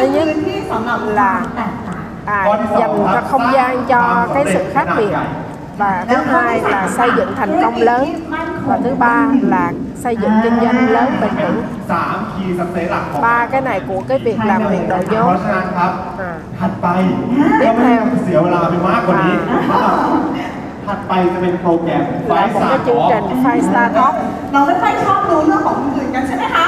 thứ nhất พื้นที่สำหรับ là ความแตกต่าง à, dành cho không gian cho cái sự khác biệt và thứ hai là xây dựng thành công lớn và thứ ba là xây dựng kinh doanh lớn bền vững สามคีย์สักเซสหลักของ ba cái này của cái việc làm việc đội เพ nhóm ราะฉะนั้นครับ อ่า ถัดไป tiếp ก็ไม่ theo เสียเวลาไปมากกว่านี้ ถัดไปจะเป็นโปรแกรมไฟ là một สา cái chương trình Five Star Talk เราไม่ค่อยชอบรู้เรื่องของคนอื่นกันใช่ไหมคะ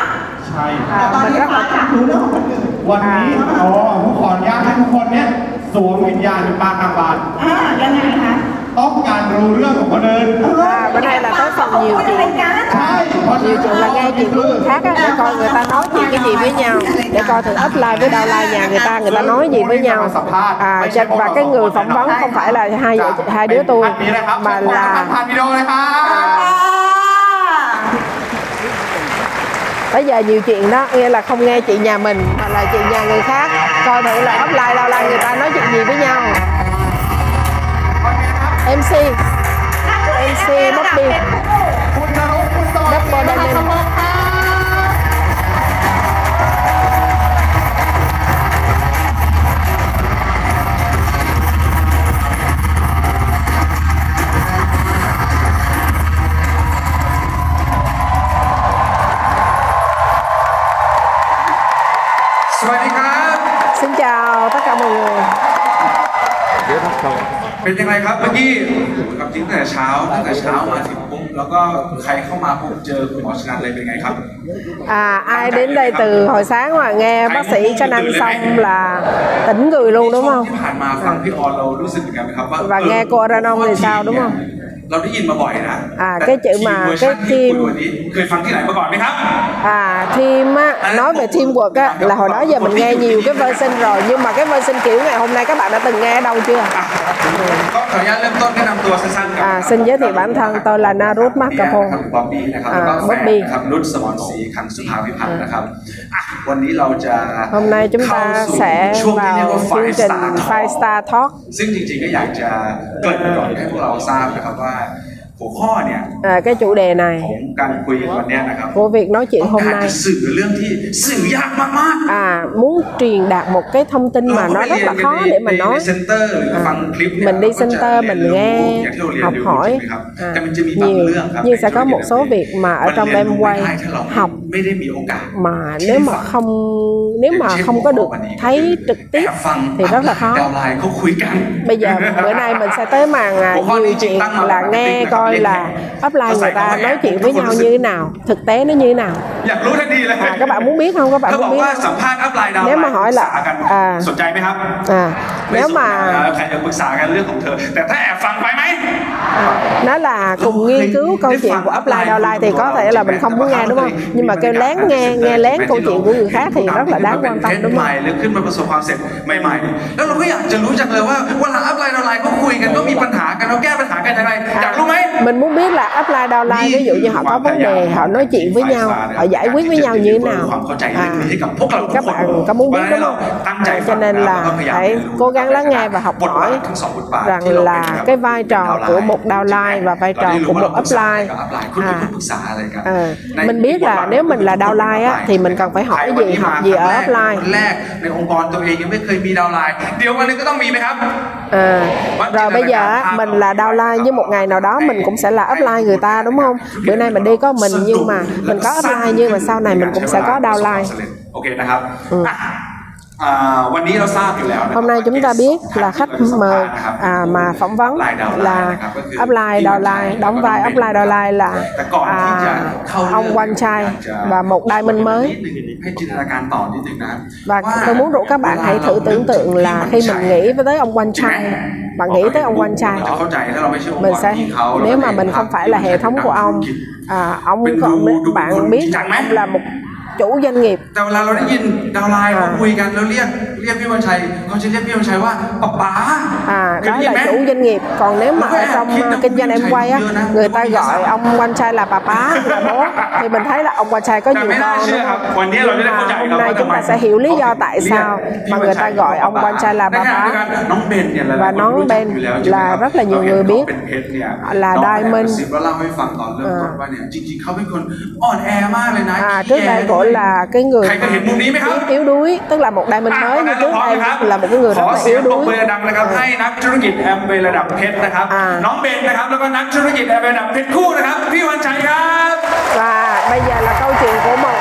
ใช่ อ่า แต่ตอนนี้ฟ้าอยากรู้เรื่องของคนอื่น วันนี้อ๋อผมขออนุญาตให้ทุกคนเนี่ยสวมวิญญาณเป็นปลากลางบาน อ่ายังไงคะ ต้องการรู้เรื่องของคนอื่น À, bữa nay là tới phần nhiều chuyện ใช่เพราะฉะ nhiều นั้น chuyện là nghe chuyện của người khác á, để coi người ta nói chuyện cái gì với nhau để coi thử upline với downline nhà người ta người ta nói gì với nhau à, cho- và cái người phỏng vấn không phải là hai vợ hai đứa tôi ท่านนี้นะครับ mà เชิญท่าน là ผ่านวิดีโอเลยครับ bây giờ nhiều chuyện đó nghe là không nghe chị nhà mình, mà là chị nhà người khác. Coi thử là offline đâu là người ta nói chuyện gì với nhau. Mc mc bobby double diamond chào tất cả mọi người เป็นยังไงครับเมื่อกี้กับจริงตั้งแต่เช้าตั้งแต่เช้ามาถึงปุ๊บแล้วก็ใครเข้ามาปุ๊บเจอคุณหมอชนันเลยเป็นไงครับ À, ai đến đây từ hồi sáng mà nghe bác sĩ cho ăn xong là tỉnh người luôn đúng không? ที่ผ่านมาฟังพี่ออนเรารู้สึกเหมือนกันไหมครับว่า và nghe cô Aranon thì sao đúng không? เราได้ยินมาบ่อยนะ อ่า แต่ cái chữ mà ทีเวอร์ชัน cái ที่ team คุณวันนี้เคยฟังที่ไหนมาก่อนไหมครับ À, team á, nói về teamwork á, là hồi đó giờ mình nghe nhiều cái version rồi nhưng mà cái version kiểu ngày hôm nay các bạn đã từng nghe ở đâu chưa? อ่ะก็ขออนุญาตเริ่มต้นแนะนำตัวสั้นๆกั À, xin giới thiệu bản thân tôi là Narut ครับ Macapon บ๊อบบี้นะครับ อ่า แล้วก็แฟน Bobby นะครับนุชสมรศรีขันสุภาวิพัฒน์นะครับอ่ะวันนี้เราจะ Hôm nay chúng เข้า ta สู่ sẽ ช่วงที่เรียกว่า vào Five chương trình Star Talk Five Star Talk ซึ่งจริงๆก็อยากจะเกริ่นก่อนให้พวกเราทราบนะครับว่า Ajá. à, cái chủ đề này. Của việc nói chuyện hôm nay. à muốn truyền đạt một cái thông tin mà nó rất là khó để mà nói. à, mình đi center mình nghe học hỏi. à, nhiều nhưng sẽ có một số việc mà ở trong em quay học mà nếu mà không nếu mà không có được thấy trực tiếp thì rất là khó. bây giờ bữa nay mình sẽ tới màn à, nhiều chuyện là nghe coi coi liên là hệ. upline Có người xảy ta không nói em? chuyện với Không có nhau sự- như thế nào thực tế nó như thế nào อยากรู้ทันทีเลย à, các bạn muốn biết không các bạn ถ้าบ muốn อก biết ว่า không? สัมภาษณ์อัพไลน์ดาวน์ไล nếu น์ mà hỏi ปรึกษา là กัน à สนใจไหมครับ à ไม่ nếu สนใจ mà นะใครจะปรึกษากันเรื่องของเธอ แต่ถ้าแอบฟังไปไหม nó là cùng nghiên cứu câu chuyện của upline downline thì có thể là mình không muốn nghe đúng không nhưng mà kêu lén nghe nghe lén câu chuyện của người khác thì rất là đáng quan tâm đúng ใหม่ không หรือขึ้นมาประสบความสำเร็จใหม่ๆ แล้วเราก็อยากจะรู้จังเลยว่าเวลาอัพไลน์ดาวน์ไลน์เขาคุยกันก็มีปัญหากันเขาแก้ปัญหากันยังไงอยากรู้ไหม mình muốn biết là upline downline ví dụ như họ có vấn đề họ nói chuyện với nhau họ giải quyết với nhau như thế nào ความเข้าใจ à, ลึกๆให้กับพวกเรา thì các bạn có muốn biết đúng không ตั้งใจ à, ฟั cho ง nên แล้วก็ là พยายาม hãy เรียนรู้ cố gắng lắng nghe và học บทบา hỏi ททั้งสองบทบาท rằng ที่เราเป็น là ครับ cái vai trò downline của một downline và vai trò เราได้รู้ của ว่า một เราปรึกษา upline กับ upline คุณเป็น à, ผู้ปรึกษาอะไรกัน Ờ, ใน mình biết là nếu mình là downline á, thì mình cần phải hỏi ใครวัน gì นี้ học มา gì ครั้ ở งแรก upline คนแรกในองค์กรตัวเองยังไม่เคยมีดาวน์ไลน์เดี๋ยววันหนึงก็ต้องมีไหมครับ À, Bắt rồi chỉ bây là giờ làm á, tham mình khảo là cái downline bài với một ngày nào đó mình cũng sẽ là upline người ta đúng không? Bữa nay mình đi có mình nhưng mà mình có upline nhưng mà sau này mình cũng sẽ có downline. โอเคนะครับ Hôm nay chúng ta biết là khách mời à, mà phỏng vấn là upline lại đóng vai upline lại là à, ông quan trai và một diamond mới. và tôi muốn rủ các bạn hãy thử tưởng tượng là khi mình nghĩ tới ông quan trai bạn nghĩ tới ông quan trai mình sẽ nếu mà mình không phải là hệ thống của ông à, ông còn bạn biết là một chủ doanh nghiệp แต่เวลาเราได้ยินดาวน์ไลน์มาคุยกันแล้วเรียก เรียกพี่วันชัยเขาจะเรียกพี่วันชัยว่าป๊าป๊า À, เคย đó ได้ยิน là ไหม chủ doanh nghiệp còn nếu mà ở trong Nó có uh, kinh doanh em quay á chưa nè? người Nó ta có gọi sao? ông quan trai là bà bá là bố thì mình thấy là ông quan trai có แต่ nhiều ไม่น่า con เชื่อ đúng ครับ không วันนี้เราจะได้ Nhưng เข้าใจ mà ครับ hôm nay ว่า chúng ทำไม ta sẽ hiểu lý do เขา tại เรียก sao พี่ mà วัน người ชั ta ย gọi ông quan trai là ใน bà ขณะเดียวกัน bá น้องเบนเนี่ยหลายๆ và คน น้อง รู้จักอยู่แล้วใช่ไหม là ครับ rất là nhiều เราเห็น người เขา biết เป็นเพชรเนี่ย là น้องแอบ diamond กระซิบแล้วเล่าให้ฟังตอนเริ่มต้นว่าเนี่ยจริงๆเขาเป็นคนอ่อนแอมากเลยนะ à ขี้ trước แย đây cổ là cái người ใครเคยเห็นมุมนี้ไหมครับ yếu đuối tức là một diamond อ่ะ mới วันนั้ nhưng นเรา trước พร้อม đây นะครับ là một cái người ข rất อ là เสีย yếu งปรบ đuối มือดังนะครับ ให้นักธุรกิจแอมเบระดับเพชรนะครับ อ่า น้องเบนนะครับ แล้วก็นักธุรกิจแอมเบระดับเพชรคู่นะครับ พี่วันชัยครับ và bây giờ là câu chuyện của một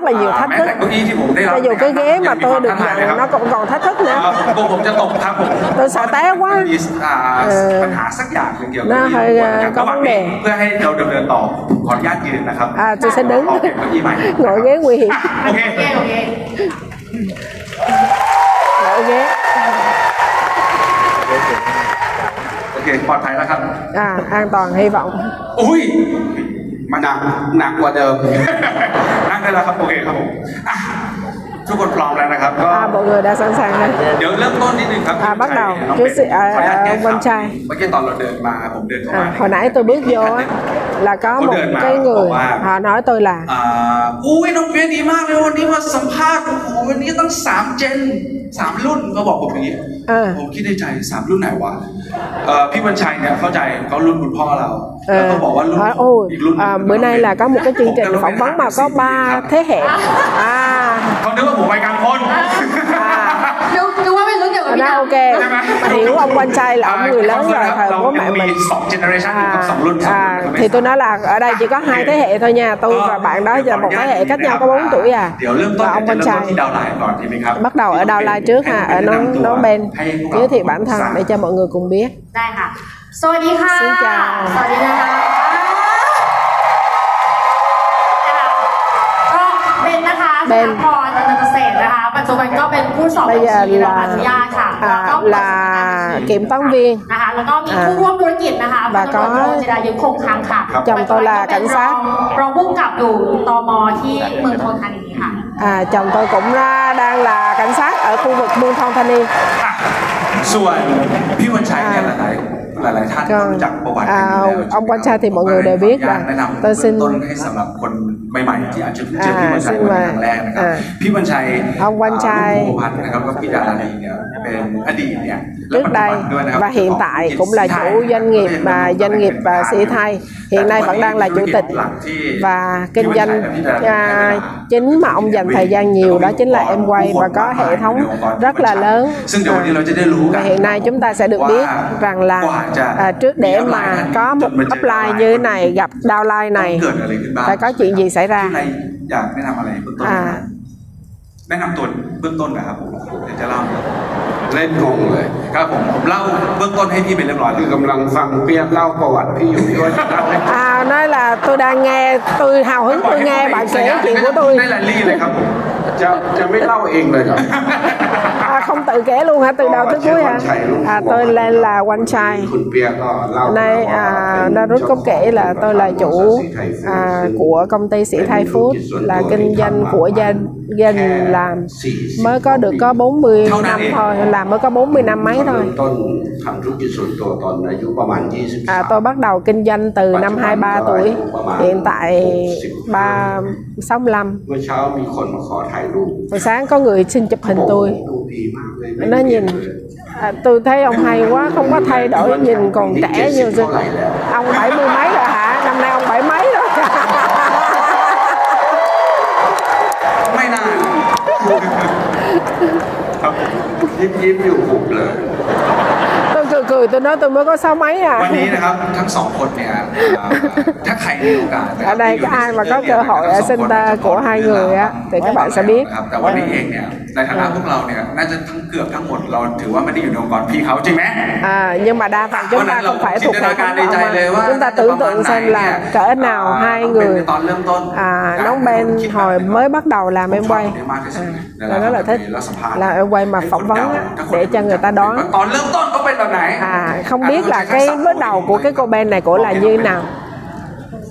rất là nhiều thách แม้ thức แต่เก้าอี้ที่ผมได้รับ cho dù cái ghế mà ยังมี tôi ความ được ท้าทายเลย nhận ครับ nó cũng còn thách thức เอ่อ nữa ผมกลัวผมจะตกครับผม tôi sợ té quá มีอ่า เออ ปัญหาสักอย่างหนึ่งเกี่ยวกับ น่า เก้าอี้ ให้ ผม có ระหว่าง vấn đề นี้เพื่อให้เราดำเนินต่อขออนุญาตยืนนะครับ à tôi sẽ đứng ขอเปลี่ยนเก้าอี้ใหม่ ngồi ghế nguy hiểm โอเค โอเคโอเค ngồi ghế โอเค ปลอดภัยแล้วครับ à an toàn hy vọng อุ้ย มันหนักหนักกว่าเดิม นั่งได้แล้วครับโอเคครับผมอะทุกคนพร้อมแล้วนะครับก็ à mọi người đã sẵn sàng rồi เดี๋ยวเริ่มต้นนิดนึงครับอะพี่ bắt đầu น้อง trước เบน sự- à, ขออนุญาตแก้ à, ข่าว Văn Trai เมื่อกี้ตอนเราเดินมาผมเดินเข้ามา à, hồi nãy tôi bước vô á là có Cô một đơn mà, cái người bảo ว่า họ nói tôi là อ่าอุ้ยน้องเบนดีมากเลยวันนี้มาสัมภาษณ์โอ้โหวันนี้ตั้งสามเจนสามรุ่นเขาบอกผมอย่างนี้เออผมคิดในใจสามรุ่นไหนวะ เอ่อพี่วันชัยเนี่ยเข้าใจเขารุ่นคุณพ่อเรา แล้วก็บอกว่ารุ่น nói ôi อีกรุ่นหนึ่ง à, bữa nay là có một cái chương trình ผมก็ phỏng vấn mà có สี่ปีครั ba บ thế hệ à เขานึกว่าผมไปกลางคน ok ใช่ไหม hiểu ông quan trai là ông người lớn rồi thời เรา bố ยัง mẹ มี mình สองเจเนอเรชันอยู่กับสองรุ่นสอง à, รุ่น thì tôi nói là ở đây chỉ có hai thế hệ thôi nha tôi và bạn đó giờ một thế hệ cách nhau có 4 tuổi à เดี๋ยวเริ่มต้น và ông จะ quan เริ่มต้น trai ที่ดาวไลน์ก่อนดีไหมครับ bắt đầu ở Đào Lai trước ha ở nón nón bên giới thiệu bản thân để cho mọi người cùng biết ได้ค่ะ สวัสดีค่ะ Xin chào สวัสดีนะคะก็เป็นนะคะ เบน สถาพร ปัจจุบันก็เป็นผู้สอบบัญ bây giờ ชีรับอนุญาตค่ะแล้วก็ là, là kiểm toán viên นะคะแล้วก็มีผู้ร่วมธุรกิจนะคะ và พันตำรวจ có โทจิรายุคงคังค่ะ chồng tôi là cảnh sát รองผู้กำกับอยู่ตมที่เมืองทองธานีค่ะ à, chồng tôi cũng ra đang là cảnh sát ở khu vực Buôn Thong Thanh Niên อะส่วนพี่วันชัยเนี่ยหลายๆ หลายๆท่านก็รู้จักประวัติกันอยู่แล้วอ่า ông Quan Trai thì mọi người đều biết ขออนุญาต là แนะนำ tôi เบื้อง xin ต้นให้สำหรับคนใหม่ๆที่อาจจะเพิ่งเจออ่าพี่วันชัย xin วัน mời ครั้งแรกนะครับอ่าพี่วันชัย ông Quan Trai ภูพัฒน์นะครับก็พี่ดารานีเนี่ยเป็นอดีตเนี่ยและ trước đây và hiện tại cũng là chủ doanh nghiệp và doanh nghiệp và sĩ thay hiện nay vẫn đang là chủ tịch và kinh doanh à, chính mà ông dành thời gian nhiều đó chính là em quay và có hệ thống rất là lớn. Và hiện nay chúng ta sẽ được biết rằng là à, trước để mà có một upline như thế này gặp downline này phải có chuyện gì xảy ra? À, แนะนำตัวเบื้องต้นนะครับผมเดี๋ยวจะเล่า เล่นงงเลย ครับผมผมเล่าเบื้องต้นให้พี่เป็นเรียบร้อย คือกำลังฟังเปียกเล่าประวัติพี่อยู่ด้วยจะเล่าให้ à nói là tôi đang nghe tôi hào hứng tôi nghe bạn kể chuyện của tôi ได้รายลี่เลยครับผม จะจะไม่เล่าเองเลยเหรอ à, không tự kể luôn hả từ đầu tới cuối hả à, tôi lên là Quanh Trai คุณเปียกก็เล่า nay à, Narut có kể là tôi là chủ à, của công ty Sĩ Thái Food là kinh doanh của gia gia đình làm mới có được có 40 năm thôi làm mới có 40 năm mấy thôi. À, tôi bắt đầu kinh doanh từ năm 23 tuổi. hiện tại ba 65 buổi sáng có người xin chụp hình tôi. nó nhìn à, tôi thấy ông hay quá không có thay đổi nhìn còn trẻ như ông bảy mươi mấy rồi. ครับผม ยิ้มยิ้มอยู่หุบเลย tôi cười cười tôi nói tôi mới có sáu mấy วัน à นี้นะครับทั้งสองคนเนี่ยเอ่อถ้า ใครมีโอกาสนะค ở รับ đây có ai mà có cơ hội ở center của hai người á thì các bạn sẽ biết ครับแต่วันนี้เองเนี่ย ในฐานะพวกเราเนี่ยน่าจะทั้งเกือบทั้งหมดเราถือว่าไม่ได้อยู่ในองค์กรพี่เขาจริงไหม à, nhưng mà đa phần chúng ta không phải thuộc hệ thống của ông chúng ta tưởng tượng xem là cỡ nào hai เป็น người ตอนเริ่มต้น à, nóng bên hồi mới bắt đầu làm em quay à, tôi rất là thích làm em quay mà phỏng vấn á, để cho người ta đoán ตอนเริ่มต้นเขาเป็นแบบไหน à không biết là cái bước đầu của cái cô Ben này của là như nào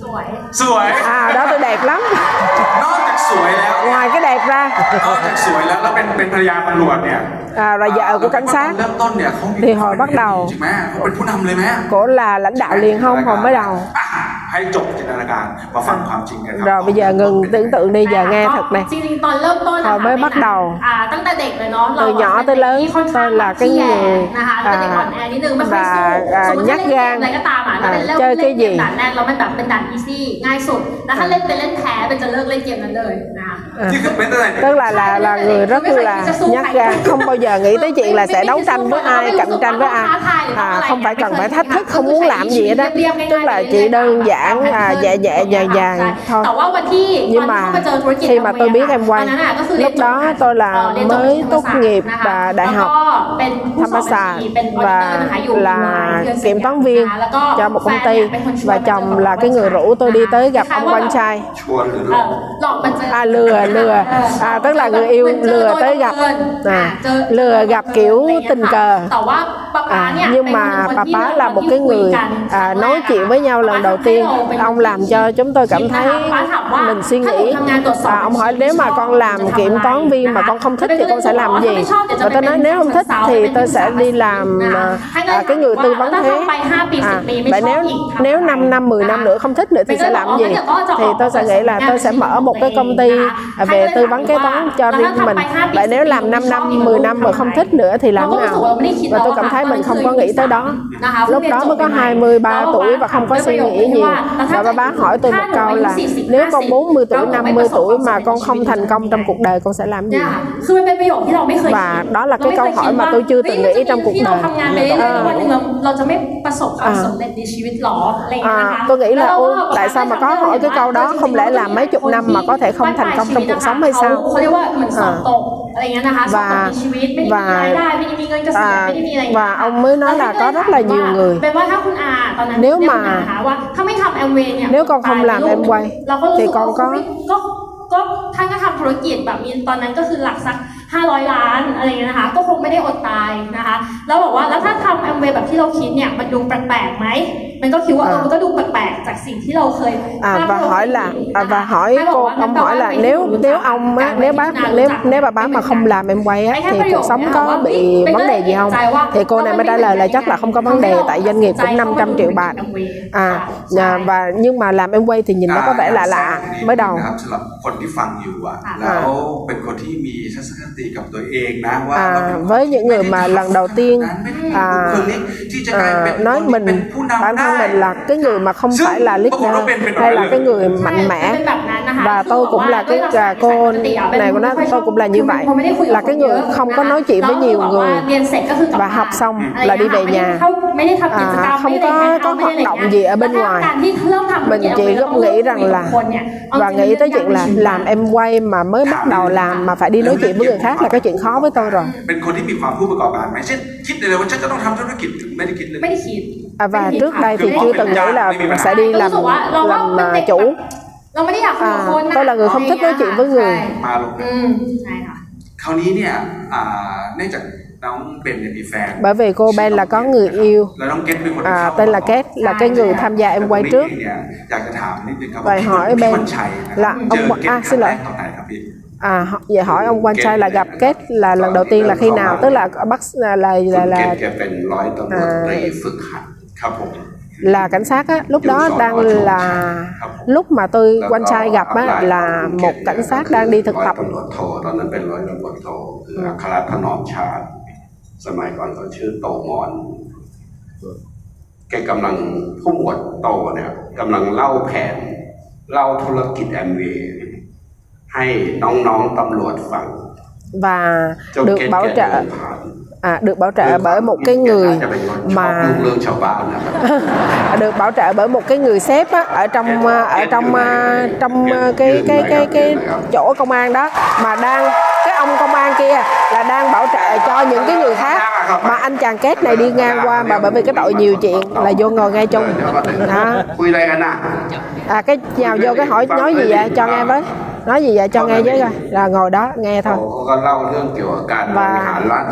สวย สวย à đó tôi đẹp lắm นอกจาก สวยแล้ว ngoài cái đẹp ra นอกจากสวยแล้วแล้วเป็นเป็นภรรยาตำรวจเนี่ย à, là vợ của cảnh sát เริ่มต้นเนี่ยเขามี thì hồi bắt đầu จริงไหมเขาเป็นผู้นำเลยไหม cổ là lãnh đạo liền không hồi mới đầu อ่ะ ให้จบจินตนาการมาฟังความจริงกันครั rồi bây giờ ngừng tưởng tượng đi giờ nghe thật này จริงๆตอนเริ่มต้นนะคะ hồi mới bắt đầu อ่าตั้งแต่เด็กเลยเนาะเรา từ nhỏ tới lớn ค่อนข้าง tôi là cái ขี้แย người นะคะแล้วเป็นเด็กอ่อนแอนิดนึงไม่ค่อยสู้ và à, สมมติ nhát ถ้าเล่นเกม gan อะไรก็ตามอ่ะถ้าเป็น à, เล่น chơi เล่ cái นเกม gì ด่านแรกแล้วมันแบบเป็นด่านอีซี่ง่ายสุดแล้วถ้าเล่นเป็นเล่นแพ้เป็นจะเลิกเล่นเกมนั้นเลยนะคะ à. นี่คือเป็นอะไร tức là là là người rất là nhát gan không bao giờ nghĩ tới chuyện là sẽ đấu tranh với ai cạnh tranh với ai à, không phải cần phải thách thức không muốn làm gì hết đó tức là chỉ đơn giản à, nhẹ nhẹ nhàng nhàng thôi แต่ว่าวันที่ nhưng ตอนที่ mà เข้ามาเจอธุรกิจ khi mà tôi biết em ต quay อนนั้นอะก็คือเรีย lúc นจบ đó tôi là เอ่อเรียนจบ mới ที่ tốt ธรรมศาสตร์ nghiệp นะคะ và đại แล้ว học ก็เป็นผู้สอน ธรรมศาสตร์ บัญชีเป็นออดิเตอร์นะคะอยู่ và เดือน kiểm toán viên นะคะแล้วก็ cho một công แฟ ty นเนี่ยเป็นคนชวน và มาเจอ chồng กับ là cái người rủ tôi đi tới gặp ông anh trai ชวนหรือหล เอ่ อ อก หลอกมาเจอ à lừa lừa à tức là người yêu เหมือนเจอ lừa โดย tới บั gặp งเอิญ à เจอ lừa gặp kiểu อะไรอย่างเงี้ย tình ค่ะ cờ แต่ว่าป๊าป๊า À, เนี่ย nhưng เป็น mà คน bà ที่ bá เรา là một cái ที่คุย người กัน à, ครั้ง nói แรก chuyện với nhau lần đầu tiên ông làm cho chúng tôi cảm thấy mình suy nghĩ. Và ông hỏi nếu mà con làm kiểm toán viên mà con không thích thì con sẽ làm gì? và tôi nói nếu không thích thì tôi sẽ đi làm à, à, cái người tư vấn thuế à, vậy nếu nếu 5 năm 10 năm nữa không thích nữa thì sẽ làm gì? thì tôi sẽ nghĩ là tôi sẽ mở một cái công ty về tư vấn kế toán cho riêng mình. vậy nếu làm 5 năm 10 năm mà không thích nữa thì làm nào? và tôi cảm thấy mình không có nghĩ tới đó lúc đó. Mới có 23 tuổi và không có suy nghĩ nhiều và ba bá hỏi tôi một câu là nếu con 40 tuổi 50 tuổi mà con không thành công trong cuộc đời con sẽ làm gì? Và đó là cái câu hỏi mà tôi chưa từng nghĩ trong cuộc đời. Ờ. Ờ. à, à, tôi nghĩ là ô tại sao mà có hỏi cái câu đó? Không lẽ là mấy chục năm mà có thể không thành công trong cuộc sống hay sao? à. ขาเรียกว่าเหมือนสอบตกอะไรอย่างเงี้ยนะคะสอบตก và ในชีวิตไม่ได้มี và รายได้ไม่ได้มีเงินเกษียณ à, ไม่ได้มีอะไรอย่างเงี้ย và ông mới nói là có rất là nhiều người เป็นว่าถ้าคุณอาตอนนั้น nếu เรียก mà คุณอานะคะว่าถ้าไม่ทำแอมเวย์เนี่ย nếu con không làm ตาย em quay เราก็รู้สึก thì con ว่า có ก็ก็ท่านก็ทำธุรกิจแบบมีตอนนั้นก็คือหลักสัก 500 ล้านอะไรเงี้ยนะคะ ก็คงไม่ได้อดตายนะคะ แล้วบอกว่าแล้วถ้าทำแอมเวย์แบบที่เราคิดเนี่ยมันดูแปลกๆไหมมันก็คิดว่าเออ À. มันก็ดูแปลกๆจากสิ่งที่เราเคย À, ภาพ và ที่เรา hỏi เคย là เห็น à, นะคะ và hỏi ท่านบ cô กว่างั้น ông แปล hỏi ว่า là ไม่ nếu รู้ nếu จัก ông á, การ nếu ไว้ bác ที่ nếu รู้จัก nếu bà bá mà không làm em quay á thì cuộc sống có bị vấn đề gì không thì cô này mới trả lời là chắc là không có vấn đề tại doanh nghiệp cũng 500 triệu bạc à à, và nhưng mà làm em quay thì nhìn nó có vẻ là lạ mới đầu นะครับสำหรับคนที่ฟังอยู่อ่ะ ค่ะ แล้วเป็นคนที่มีทัศนคติ ิ à, với những người mà lần đầu tiên à, à, nói mình bản thân mình là cái người mà không phải là leader hay là cái người mạnh mẽ. và tôi cũng là cái à, cô này của nó tôi cũng là như vậy. là cái người không có nói chuyện với nhiều người và học xong là đi về nhà. À, không có có hoạt động gì ở bên ngoài. mình chỉ nghĩ rằng là và nghĩ tới chuyện là làm em quay mà mới bắt đầu làm mà phải đi nói chuyện với người khác là cái chuyện khó với tôi rồi เป็นคนที่มีความผู้ประกอบการไหมเช่นคิดเลยว่าฉันจะต้องทำธุรกิจหรือไม่ได้คิดเลย ไม่ได้คิด à, và trước đây thì chưa từng nghĩ là sẽ đi làm làm à, chủ เราไม่ได้อยากคุยกับคน À, tôi là người không thích nói chuyện với người มาลง อืมใช่ค่ะ คราวนี้เนี่ยอ่าเนื่องจากน้องเบนเนี่ยมีแฟน bởi vì cô Ben là có người yêu แล้วน้องเกตเป็นคนที่ à, เข้า tên là มาก่อน Kết là cái người tham gia em quay แต่ trước ตรงนี้เนี่ยอยากจะถามนิดนึงครับ Vậy พี่ hỏi พี่ Ben วันชัยนะ là เจอ ông เกต à ครั้ xin งแร lỗi กตอนไหนครับพี่ à họ- vậy hỏi ông quan trai là gặp Kết là lần đầu tiên là khi nào tức là bắt là là คุณ là, เกต là แกเป็นร้อยตำรวจตรีฝึกหัด ครับผม là cảnh sát á lúc đó đang là lúc mà tôi แล้วก็ quan trai gặp á là một cảnh sát đang đi thực ร้อย tập ตำรวจโทตอนนั้นเป็นร้อยตำรวจโทคืออัครถนอมชาติ สมัยก่อนเขาชื่อโตมอน แกกำลังผู้หมวดโตเนี่ยกำลังเล่าแผน เล่าธุรกิจแอมเว hay nong nóng tâm luật Phật và được bảo trợ à, được bảo trợ bởi một cái người mà được bảo trợ bởi một cái người sếp á, ở trong ờ, ở trong ờ, trong ờ, cái cái cái cái chỗ công an đó mà đang cái ông công an kia là đang bảo trợ cho những cái người khác mà anh chàng kết này đi ngang qua mà bởi vì cái tội nhiều chuyện là vô ngồi ngay chung. Đó. À cái nhào vô cái hỏi nói gì vậy? Cho nghe với nói gì vậy cho nghe với coi là ngồi đó nghe เขา thôi เขาก็เล่าเรื่องเกี่ยวกับการบ ว่า ริหารร้าน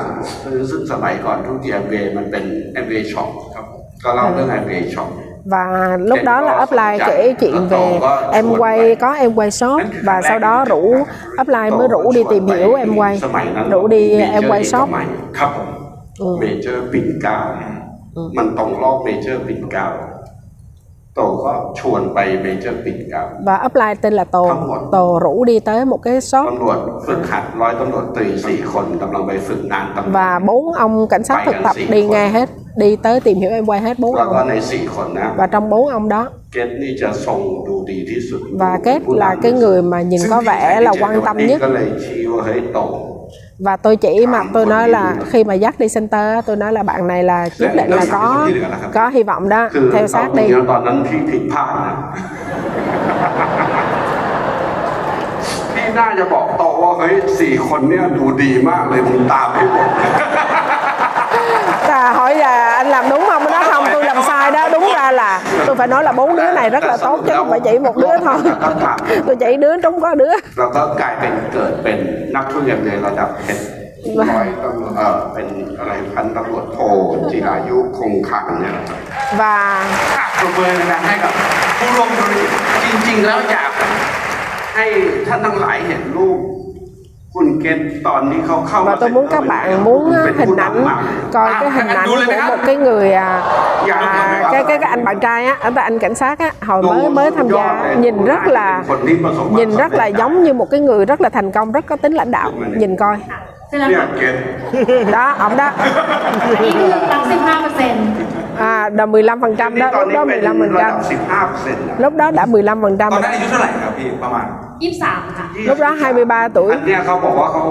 ซื้อซึ่งสมัยก่อนทุกทีแอมเวมันเป็นแอมเวช็อปครับ ก็เล่าเรื่องแอมเวช็อป và lúc đó là upline kể chuyện về em quay có em quay shop và sau đó rủ upline mới rủ đi tìm hiểu em quay สมัยนั้น rủ đi em quay shop ครับผมเมเจอร์ปิ่นเกล้ามันตรงรอบเมเจอร์ปิ่นเกล้า Tổ có chuồn bày mấy cho tình cảm. Và apply tên là Tổ. Tổ rủ đi tới một cái shop. Và bốn ông cảnh sát thực tập đi nghe hết, đi tới tìm hiểu em quay hết bốn ông. Và trong bốn ông đó và kết là cái người mà nhìn có vẻ là quan tâm nhất ก็เลยชี้ว่าเฮ้ยโต và tôi chỉ mà tôi nói là khi mà dắt đi center tôi nói là bạn này là nhất định là có có hy vọng đó คือ theo เอา sát จริ đi งๆตอนนั้นพี่ผิดพลาดนะพี่น่าจะบอกโตว่าเฮ้ยสี่คนเนี่ยดูดีมากเลยมึงตามให้หมด Ta hỏi là anh làm đúng không? Nó không, tôi làm sai đó. Đúng ra là tôi phải nói là bốn đứa này rất là tốt chứ không phải chỉ một đứa thôi. Tôi chỉ đứa trúng có đứa. แล้วก็กลายเป็นเกิดเป็นนักธุรกิจในระดับเป็นร้อยตำรวจเออเป็นอะไรพันตำรวจโทจิรายุคงขังเนี่ยนะครับ Và อ่ะปรบมือดังๆให้กับผู้ร่วมธุรกิจ จริงๆ แล้วอยากให้ท่านทั้งหลายเห็นรูป và tôi muốn các bạn muốn ờ, hình ảnh coi cái hình ảnh của một cái người à, à, cái, cái cái anh bạn trai á ở tại anh cảnh sát á hồi mới mới tham gia nhìn rất là nhìn rất là giống như một cái người rất là thành công rất có tính lãnh đạo. Nhìn coi. ใช่แล้ว เนี่ย ค่ะ เกต Đó, ông đó. อันนี้คือรับ15เปอร์เซ็นต์ À, là 15% นี่ đó, ตอน lúc นี้ đó เป็นระดับ 15%. สิบห้าเปอร์เซ็นต์นะ Lúc đó đã 15% ตอน rồi นั้น đó. อายุเท่าไหร่ครับพี่ประมาณ 23 ค่ะ Lúc đó 23 tuổi. อันเนี้ยเขาบอกว่าเขา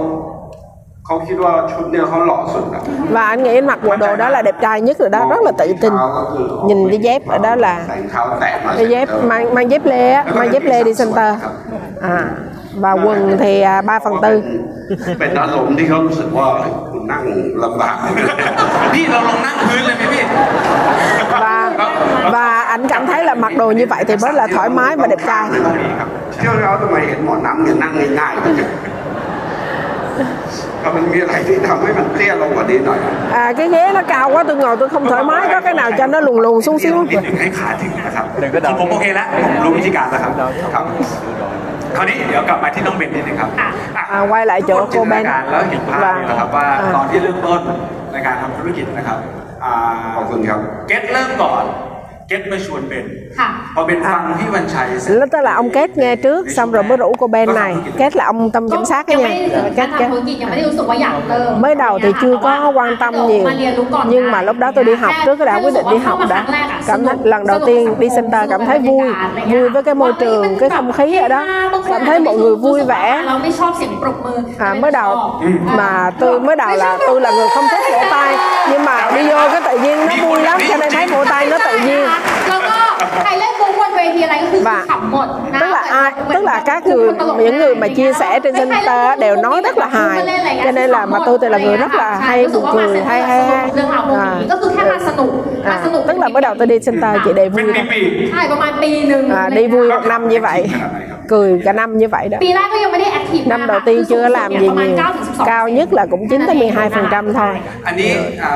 เขาคิดว่าชุดเนี่ยเขาหล่อสุดอะ Và anh nghĩ anh mặc bộ đồ đó là đẹp trai nhất rồi đó, rất là tự tin. เท้าก็คือ Nhìn cái dép ở đó là ใส่เท้าแตะมา cái dép mang mang dép lê á, mang dép lê đi center. À, và quần thì à, 3 phần tư เป็นอารมณ์ที่เขารู้สึกว่าเฮ้ยคุณนั่งลำบาก พี่เราลงนั่งพื้นเลยไหมพี่ và và anh cảm thấy là mặc đồ như vậy thì rất là thoải mái và đẹp trai ไม่ต้องมีครับเที่ยวแล้วทำไมเห็นหมอน้ำเนี่ยนั่งง่ายๆจังก็มันมีอะไรที่ทำให้มันเตี้ยลงกว่านี้หน่อยอะ à, cái ghế nó cao quá tôi ngồi tôi không thoải mái có cái nào cho nó lùn lùn xuống xíu นิดหนึ่งให้ขาถึงนะครับของผมโอเคแล้วผมรู้วิธีการแล้วครับครับ คราวนี้เดี๋ยวกลับมาที่น้องเบนนิดนึงครับค่ะอะอะไว้หลายโจ๊กทุกคนจินตนาโคเบนการแล้วเห็นภาพเนี่ยนะครับว่าอ่าตอนที่เริ่มต้นในการทำธุรกิจนะครับอ่าขอบคุณครับเก็ตเริ่มก่อน Kết mới chuồn bền. Họ bên bằng Vĩ Văn Chảy Lúc đó là ông Kết nghe trước xong rồi mới rủ cô bên này. Kết là ông tâm giám sát cái nha. Kết kết. Mới đầu thì chưa có quan tâm nhiều. Nhưng mà lúc đó tôi đi học trước đã quyết định đi học đã Cảm thấy lần đầu tiên đi center cảm thấy vui Vui với cái môi trường, cái không khí ở đó. Cảm thấy mọi người vui vẻ. à, mới đầu ừ. mà tôi mới đầu là tôi là người không thích vỗ tay. Nhưng mà đi vô cái tự nhiên nó vui lắm cho nên thấy vỗ tay nó tự nhiên. Còn hay lắm เล่นมุกบนเวทีอะไรก็คือ Và ขำหมดนะ tức là ai tức là các người những người mà chia sẻ trên center đều nói rất là hài cho nên là mà tôi thì là người rất là hay buồn cười hay hay hay เรื่องราวพวกนี้ก็คือแค่มาสนุกมา à, สนุก tức là mới đầu tôi đi center chỉ để เป็น vui ปี thôi ปี ใช่ประมาณปีหนึ่ง à, đi vui một năm như vậy cười cả năm như vậy đó ปีแรกก็ยังไม่ได้แอคทีฟ năm đầu tiên chưa làm gì nhiều cao nhất là cũng 9 tới 12 phần trăm thôi อันนี้อ่า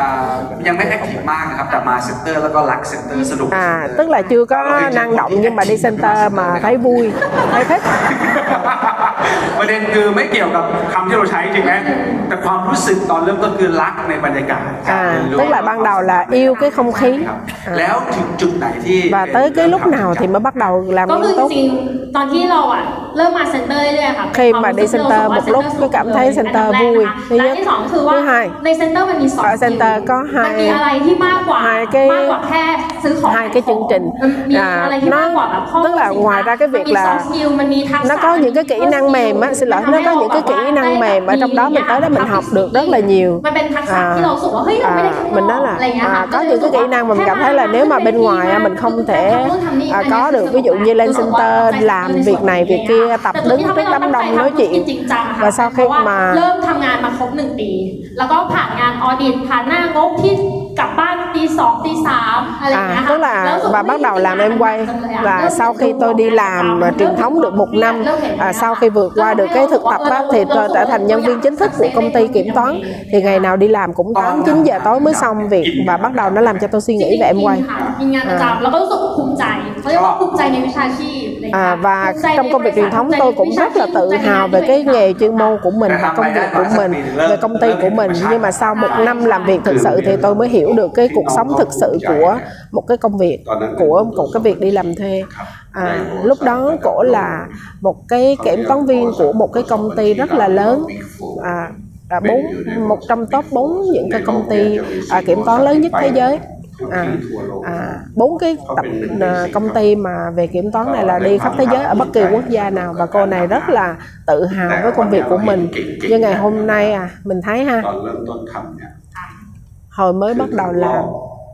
ยังไม่แอคทีฟมากนะครับ แต่มาเซ็นเตอร์แล้วก็รักเซ็นเตอร์สนุก à tức là chưa có năng động nhưng mà đi center mà thấy vui thấy thích. ประเด็นคือไม่เกี่ยวกับคำที่เราใช้จริงไหมแต่ความรู้สึกตอนเริ่มต้นคือรักในบรรยากาศ à tức là ban đầu là yêu cái không khí ครับ à, แล้วถึงจุดไหนที่ và tới cái lúc nào thì mới bắt đầu làm ก็คือ nghiêm จ túc ริงๆตอนที่เราอ่ะเริ่มมาเซ็นเตอร์เรื่อยๆค่ะ khi mà đi center một lúc tôi cảm thấy center vui thứ และ nhất ที่สองคือว่า thứ hai ในเซ็นเตอร์มันมีสอง ở center có มันมี hai อะไรที่มากกว่า hai cái มากกว่าแค่ซื้อของ hai cái chương trình มันมี à, อะไรที่มากกว่าแบบข้อมูล tức là สินค้า ngoài ra cái มัน việc มี là soft skill มันมีทักษะ nó có những cái kỹ năng năng mềm á xin lỗi nó có những cái kỹ năng mềm ở trong đó mình tới đó mình học được rất là nhiều มันเป็นทักษะที่เรารู้สึกว่าเฮ้ยเราไม่ได้ข้างน mình อก nói อะไรอย่างเงี้ย là ค่ะ à, có những cái kỹ năng mà mình cảm thấy là nếu mà bên ngoài á, mình không thể à, có được ví dụ như lên center làm việc này việc kia tập đứng trước đám đông nói chuyện จริงจังอะค่ะ và sau khi เพราะว่า mà เริ่มทำงานมาครบหนึ่งปี แล้วก็ผ่านงานออดิตผ่านหน้างบที่กลับบ้านตีสองตีสามอะไรอย่างเงี้ย À, ค่ะ tức là แล้วรู้สึก và bắt đầu làm em quay là sau khi tôi đi làm mà truyền thống được một năm à, sau khi vượt qua được cái thực tập á, thì tôi trở thành nhân viên chính thức của công ty kiểm toán. Thì ngày nào đi làm cũng 8 9 giờ tối mới xong việc và bắt đầu nó làm cho tôi suy nghĩ về em quay. มี à, và trong công việc truyền thống tôi cũng rất là tự hào về cái nghề chuyên môn của mình và công việc của mình về công ty của mình. Nhưng mà sau một năm làm việc thực sự thì tôi mới hiểu được cái cuộc sống thực sự của một cái công việc của một cái việc đi làm thuê. À, lúc đó cổ là một cái kiểm toán viên của một cái công ty rất là lớn. À, bốn một trong top bốn những cái công ty à, kiểm toán lớn nhất thế giới à, à, bốn cái tập à, công ty mà về kiểm toán này là đi khắp thế giới ở bất kỳ quốc gia nào và cô này rất là tự hào với công việc của mình như ngày hôm nay à mình thấy ha ตอนเริ่มต้นทำเนี่ย hồi mới bắt đầu làm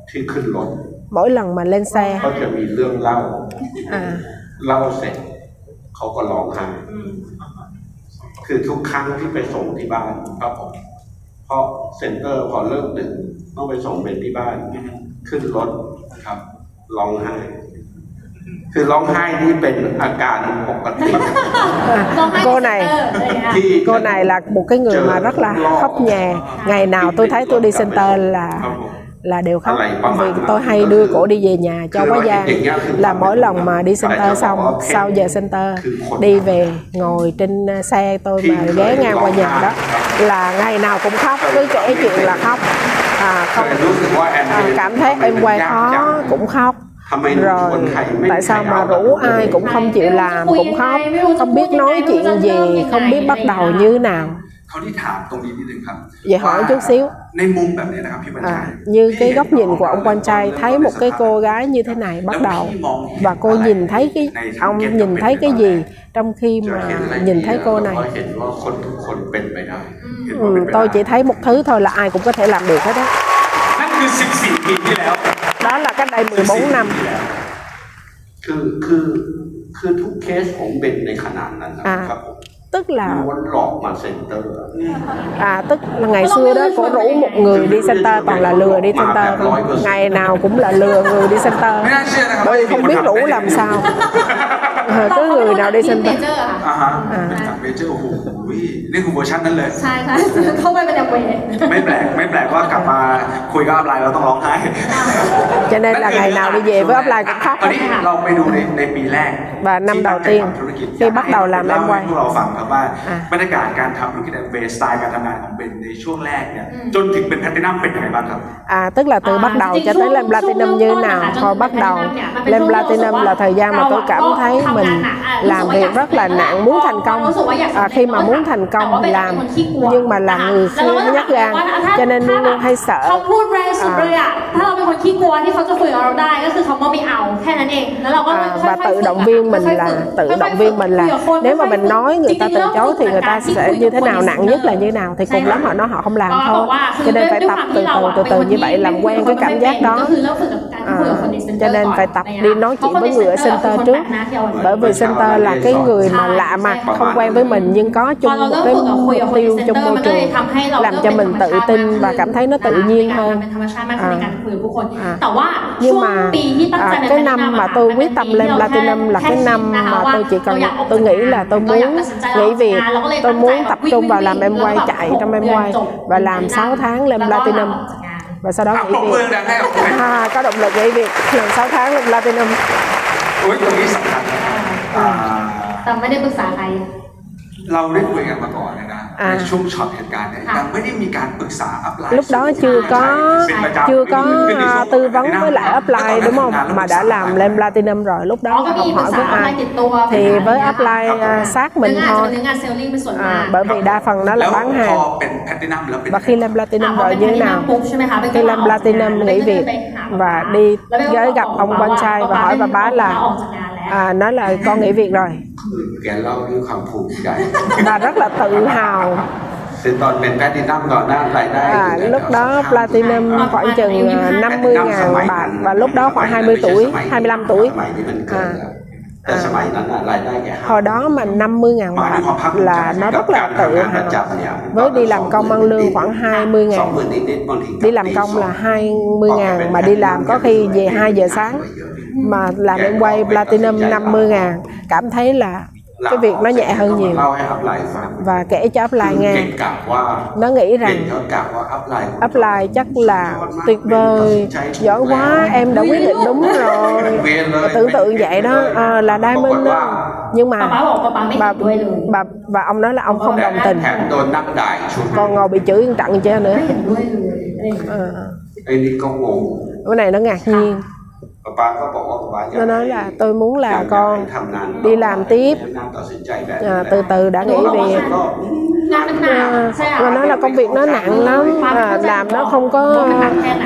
ที่ขึ้นรถ mỗi lần mà lên xe เขาจะมีเรื่องเล่า à, เล่าเสร็จเขาก็ร้องไห้คือทุกครั้งที่ไปส่งที่บ้านครับผมเพราะเซ็นเตอร์พอเลิกดึกต้องไปส่งเป็นที่บ้าน ขึ้นรถนะครับร้องไห้คือร้องไห้นี่เป็นอาการปกติ cô này cô này là một cái người mà rất là khóc nhè. Ngày nào tôi thấy tôi đi center là là đều khóc. vì tôi hay đưa cổ đi về nhà cho quá gia là mỗi lần mà đi center xong sau giờ center đi về ngồi trên uh, xe tôi mà ghé ngang qua nhà đó là ngày nào cũng khóc. Cứ kể chuyện là khóc à, không. À, cảm thấy em quay khó cũng khóc. Rồi tại sao mà rủ ai cũng không chịu làm cũng khóc. không biết nói chuyện gì không biết bắt đầu như nào. เขาที่ถามตรงนี้นิดนึงครับ Vậy hỏi chút xíu ในมุมแบบนี้นะครับพี่บรรชั À, ย như cái góc nhìn của ông quan trai thấy một cái cô gái như thế này bắt đầu và cô nhìn thấy cái ông nhìn thấy cái gì trong khi จะ mà เห็นอะไร nhìn thấy cô เรา này ก็เห็นว่าคนทุกคนเป็นไปได้เห็นว่าเป็น ừ, ไป tôi ได้ chỉ thấy một thứ thôi là ai cũng có thể làm được hết đó นั่นคือ 14 ปีที่แล้ว đó là cách đây 14 năm คือคือคือทุกเคสของเบนในขนาดนั้นนะ อ่า ครับผม tức là à tức là ngày xưa đó cổ rủ một người đi center toàn là lừa đi center ngày nào cũng là lừa người đi center. Bởi vì không biết rủ làm sao. Ờ, Cứ người nào đi center. à, อร์อะค่ะ อ่าฮะเป็นจากเมเจอร์โอ้โหนี่คือเวอร์ชันนั้นเลย ใช่ค่ะเข้าไปเป็นแอมเวย์ ไม่แปลกไม่แปลกว่ากลับมาคุยกับอัพไลน์เราต้องร้องไห้ cho nên là ngày nào đi về với upline cũng khóc ตอนนี้เราไปดูในในปีแรก và năm đầu tiên ที่ khi bắt đầu làm เล่า em ให้ quay พวกเราฟังครับว่า อ่ะ บรรยากาศการทำธุรกิจแอมเวย์สไตล์การทำงานของเบนในช่วงแรกเนี่ยจนถึงเป็นแพลตินัมเป็นยังไงบ้างครับ À, tức là từ À, bắt đầu thì cho chung- tới lên chung platinum lúc như thế đó nào là thôi trong bắt đầu platinum nha, mà bên lên chung platinum lúc là đó thời gian mà đâu tôi ạ? cảm Có thấy tham mình gia nặng, à, làm lúc đó việcอยาก rất là sắp xếp nặng lại. muốn thành công Có- có lúcอยาก à, sắp khi xếp mà lại. muốn thànhแต่ว่า công เป็น làm คนขี้กลัว nhưng mà là นะคะ người แล้วเราก็ khá nhát ถาม gan ว่าถ้า cho nên luôn luôn hay sợ เขาพูดแรงสุดเลยอ่ะ ถ้าเราเป็นคนขี้กลัวที่เขาจะคุยกับเราได้ก็คือเขาว่าไม่เอาแค่นั้นเอง แล้วเราก็ à, ค่อย và ๆ tự ฝึก động viên mình ค่อยๆ là ฝึก tự ค่อยๆ động viên mình ฝึก là คุยกับคน nếu mà ค่อยๆ mình nói người ta จริ từ งๆ chối thì người ta เริ่มฝึก sẽ จาก như thế การ nào ที่ nặng คุย nhất กับ là như thế nào thì cùng lắm họ nói họ không làm ก็บอก thôi ว่าคือ cho nên phải ด้วย tập ความ từ ที่เรา từ อะ từ เป็น từ คน như ที่ vậy làm ไม่ quen คุย cái กับคน cảm giác ไม่เป็น đó à, cho nên phải tập đi nói chuyện với người ở center trước. Ờ, bởi vì center là cái người mà lạ mặt không quen với mình nhưng có chung một cái mục tiêu trong môi trường làm cho mình tự tin và cảm thấy nó tự nhiên hơn. à, à. nhưng mà à, cái năm mà tôi quyết tâm lên platinum là cái năm mà tôi chỉ cần tôi nghĩ là tôi muốn nghỉ việc tôi muốn tập trung vào làm em quay chạy trong em quay và làm 6 tháng lên platinum và sau đó อ่ะ nghỉ ปรบมือ việc ดังให้กับผม à, có động lực nghỉ việc làm 6 tháng lên platinum โอ้ยตรงนี้สำคัญนะอ่า แต่ไม่ได้ปรึกษาใคร เราได้คุยกันมาก่อนเลยนะ à. à. lúc đó chưa có chưa có tư vấn với lại upline đúng không? Mà đã làm lên platinum rồi lúc đó là hỏi với ai? thì với upline à, sát mình thôi. À, bởi vì đa phần nó là bán hàng. và khi lên platinum rồi như thế nào? khi lên platinum nghỉ việc và đi tới gặp ông quan trai và hỏi bà bá là à, nói là con nghỉ việc rồi kẻ lau như khảm phủ cái là rất là tự hào. Thì toàn miền Platinum gọi ra lại đây à, lúc đó Platinum ờ, khoảng chừng 50 ờ, ngàn bạc. và lúc đó khoảng 20 tuổi 25 tuổi. à à, hồi đó mà 50 ngàn bạc là nó rất là tự hào. với đi làm công ăn lương khoảng 20 ngàn. đi làm công là 20 ngàn mà đi làm có khi về 2 giờ sáng. mà làm em quay platinum 50 ngàn cảm thấy là cái việc nó nhẹ hơn nhiều. và kể cho upline nghe nó nghĩ rằng upline chắc là tuyệt vời. giỏi quá em đã quyết định đúng rồi. Tưởng tượng vậy đó à, là diamond đó. nhưng mà bà, bà và ông nói là ông không đồng tình. Còn ngồi bị chửi trặng chơi nữa. À. cái này nó ngạc nhiên nó nói là tôi muốn là con đi làm tiếp. à, từ từ đã nghỉ việc. nó à, nói là công việc nó nặng lắm. À, làm nó không có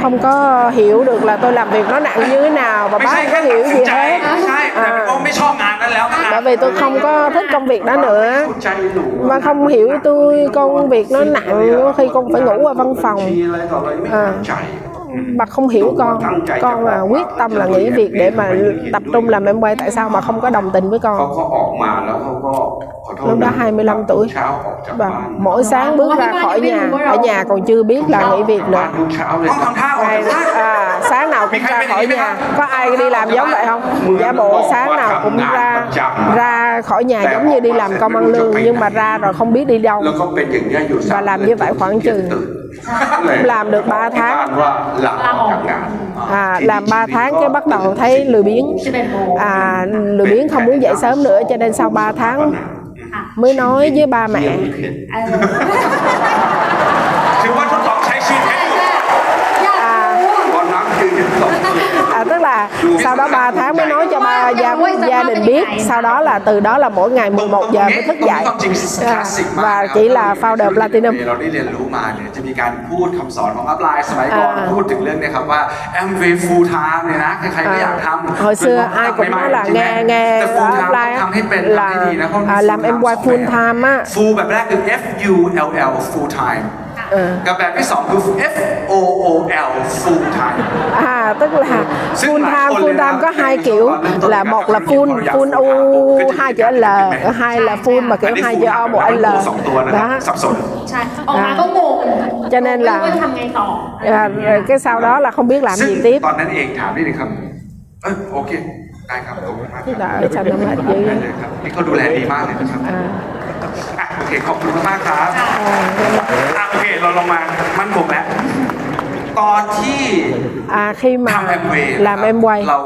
không có hiểu được là tôi làm việc nó nặng như thế nào và bác không hiểu gì hết. à, bởi vì tôi không có thích công việc đó nữa. Mà không hiểu tôi công việc nó nặng khi con phải ngủ ở văn phòng. À, bà không hiểu con con mà quyết tâm là nghỉ việc để mà tập trung làm em quay tại sao mà không có đồng tình với con? Lúc đó 25 tuổi. và vâng, mỗi sáng bước ra khỏi nhà ở nhà còn chưa biết là nghỉ việc nữa. à, à, sáng nào cũng ra khỏi nhà. Có ai đi làm giống vậy không? Giả bộ sáng nào cũng ra ra khỏi nhà giống như đi làm công ăn lương nhưng mà ra rồi không biết đi đâu. Và làm như vậy khoảng chừng cũng làm được 3 tháng. À, làm 3 tháng cái bắt đầu thấy lười biếng. À, lười biếng không muốn dậy sớm nữa cho nên sau 3 tháng mới nói với ba mẹ. à, tức là sau đó 3 tháng mới nói cho ba gia, gia đình biết sau đó là từ đó là mỗi ngày 11 giờ mới thức ตรงนี้ dậy ความจริงคลา à, สสิกมาก và chỉ là founder platinum เราได้เรียนรู้มาเนี่ยจะมีการพูดคำสอนของอัพไลน์สมัยก่อน อ่า พูดถึงเรื่องเนี้ครับว่า Amway full time เนี่ยนะใครๆก็อยากทำ hồi xưa คือ ai cũng nói là ใหม่ๆ nghe nghe แต่ full time ต้อง offline ทำให้เป็นทำ là ให้ดีนะเพราะ à, làm em quay full time á full แบบแรกคือ F U L L full time ừ. กับแบบที่สองคือ F O O L full time à tức làซึ่ง full หลาย time คน full เลยนะ time có hai kiểu là một là full full u hai chữ l hai là full mà อัน kiểu นี้ hai full chữ o time một แล้ว l สองตัวนะครับ đó สับสน ใช่ออกมาก็งง cho nên là ไม่รู้ว่าทำไงต่อ à, rồi cái sau đó là không biết làm ซึ่ง gì tiếp ตอนนั้นเองถามนิดนึงครับ เออโอเค ได้ครับขอบคุณมากค ที่ รับ đợi sao nó mệt ได้ dữ เลยครับนี่เขาดูแลดีมากเลยนะครับ à, อ่ะโอเค ขอบคุณมากๆครับ à, อ่ะโอเค เราลงมามั่นคงแล้ว ตอนที่ à khi ทำ mà แอมเวย์ làm em quay เรา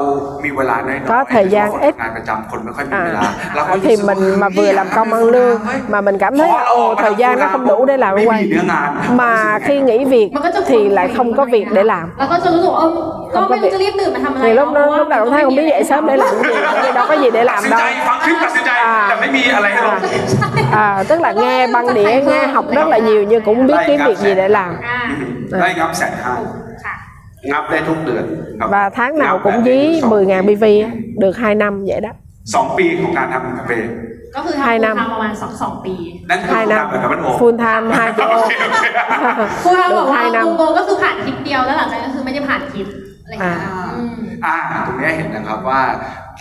มีเวลาน้อยๆ có thời gian ít งานประจำคนไม่ค่อยมีเวลา à, เราก็ à, รู้ thì สึกว่า mình mà เฮ้ย vừa làm công ăn lương mà mình cảm thấy là ồ thời gian nó không đủ để làm ไม่มี quay เนื้องาน mà khi nghỉ việc thì lại không có việc để làm แล้วก็จะรู้สึกว่าเออก็ไม่รู้จะรีบตื่นมาทำอะไร thì lúc đó lúc đầu thấy không biết dậy sớm để làm cái gì vì đâu có gì để ตัด làm สินใจ đâu ฟังคลิปตัดสินใจ แต่ไม่มีอะไรให้ลง à, tức là nghe băng đĩa nghe học rất là nhiều nhưng cũng không biết kiếm việc gì để làm อ่า ได้งับแสนห้า ค่ะ งับได้ทุกเดือนครับ và tháng nào cũng dí 10.000 BV á, được 2 năm vậy đó สองปีของการทำแอมเวย์ ก็คือทำ hai ฟูล năm ไทม์ประมาณสองสองปี นั่นคือ 2 ทำ năm แบบกับมันโอ full time 2 triệu โอเคโอเค ครูทำบ được อกว่า 2 năm โกก็คือผ่านคลิปเดียวแล้วหลังจากนั้นก็คือไม่ได้ผ่านคลิป à. à, อ่าตรงนี้เห็นนะครับว่า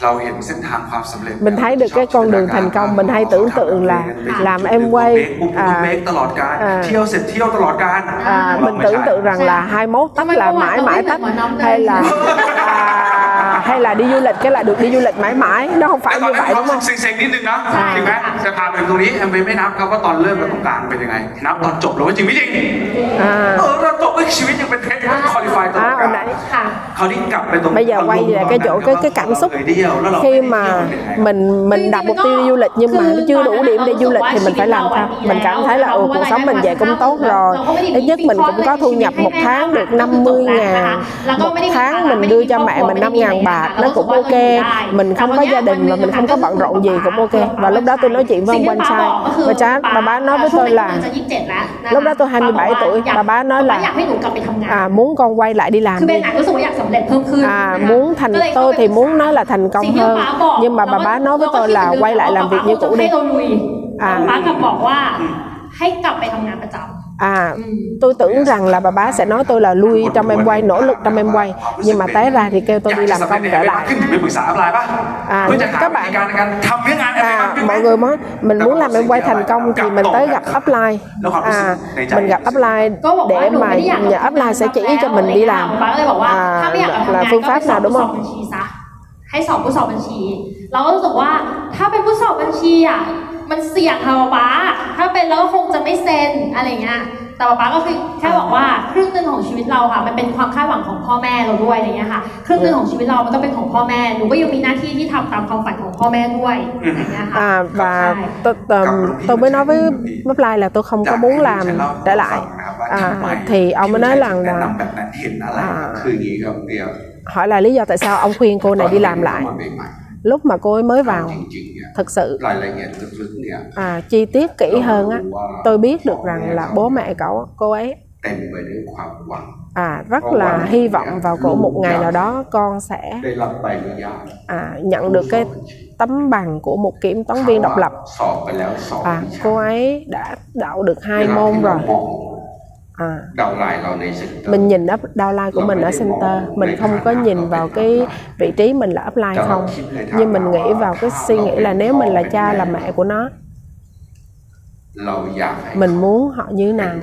เราเห็นเส้นทางความสําเร็จ mình thấy được cái con đường thành công mình hay tưởng tượng là làm em quay à, à, à, mình tưởng tượng rằng là 21 tách là mãi mãi tách hay là à, hay là đi du lịch cái là được đi du lịch mãi mãi nó không แต่ phải ตอน như นั้น vậy เขา đúng không เซ็งๆนิดนึงนะ ใช่ จริงไหมจะพาไปตรงนี้แอมเวย์ไม่นับครับว่าตอนเริ่มกับตรงกลางเป็นยังไง นับตอนจบแล้วว่าจริงไม่จริง à, เออเราจบด้วยชีวิตยังเป็นเพชรยังคอลิฟายตลอด à กา hồi ร nãy ค่ะ คราวนี้กลับไปตรง bây giờ quay về cái chỗ cái cái cảm xúc เคยเที่ยวแล้วเรา khi mà mình mình đặt mục tiêu đi du lịch nhưng mà nó chưa đủ điểm để du lịch thì mình phải làm sao mình cảm thấy là ừ, cuộc sống mình vậy cũng tốt rồi ít nhất mình cũng có thu nhập một tháng được 50 ngàn một tháng mình đưa cho mẹ mình 5 ngàn bạc nó cũng ok mình không có gia đình và mình không có bận rộn gì cũng ok và lúc đó tôi nói chuyện với ông quan trai và cha bà bá nói với tôi là จะยี่สิบเจ็ดแล้วนะคะ lúc đó tôi 27 tuổi bà bá nói อยาก là ให้หนูกลับไปทำงาน à, muốn con quay lại đi làm คือเบ đi นหนักรู้สึกว่าอยากสัม ำเร็จเพิ่มขึ้น à นะคะ muốn thành ก็เลยเข้า tôi ไป thì muốn nói là thành สิ่ง công ที่ hơn ป๊าบอก nhưng mà bà bá nói với tôi là quay lại làm việc như cũ ให้ đi เราลุย อ่า ป๊ากลับบอกว่าให้กลับไปทำงานประจำ à อืม tôi tưởng rằng là bà bá sẽ nói tôi là lui trong em quay nỗ lực trong em quay nhưng mà té ra thì kêu tôi อยาก đi จะ làm สำเร็จ công ใน trở เวลา lại ขึ้นถึงไปปรึกษาอัพไลน์ป่ะ อ่า เพื่อจะหา các วิธี bạn การในการทำเรื่องงาน à, mọi người nói mình muốn làm em quay thành công thì mình tới gặp upline à, mình gặp upline ก็บอกว่า để หนู mà ไม่ได้อยาก nhà upline sẽ chỉ cho mình đi làm ป๊าก็เลยบอกว่า à, ถ้าไม่อยากทำ là งาน phương ก็ไป pháp สอบ nào đúng ผู้สอบ không บัญชีซะให้สอบผู้สอบบัญชี เราก็รู้สึกว่าถ้าเป็นผู้สอบบัญชีอ่ะ มันเสี่ยงค่ะป๊าถ้าเป็นแล้วก็คงจะไม่เซ็นอะไรเงี้ยแต่ป๊าก็คือแค่บอกว่าครึ่งหนึ่งของชีวิตเราค่ะ มันเป็นความคาดหวังของพ่อแม่เราด้วยอะไรเงี้ยค่ะ ครึ่งหนึ่งของชีวิตเรามันต้องเป็นของพ่อแม่หนูก็ยังมีหน้าที่ที่ทำตามความฝันของพ่อแม่ด้วยอะไรเงี้ยค่ะ à, và Sai. tôi, tôi, tôi mới nói với upline là tôi không có muốn làm trở lại à, thì ông mới nói rằng แนะ là นำแบบนั้นเห็นอะไร à, คืออย่างนี้ครับเดียว hỏi là lý do tại sao ông khuyên cô này đi làm lại lúc mà cô ấy mới vào thật sự à, chi tiết kỹ hơn á tôi biết được rằng là bố mẹ cậu cô ấy à rất là hy vọng vào cổ một ngày nào đó con sẽ à, nhận được cái tấm bằng của một kiểm toán viên độc lập. à cô ấy đã đậu được hai môn rồi à. mình nhìn up downline của mình ở center. mình không có nhìn vào cái vị trí mình là upline không. nhưng mình nghĩ vào cái suy nghĩ là nếu mình là cha là mẹ của nó. Mình muốn họ như nào?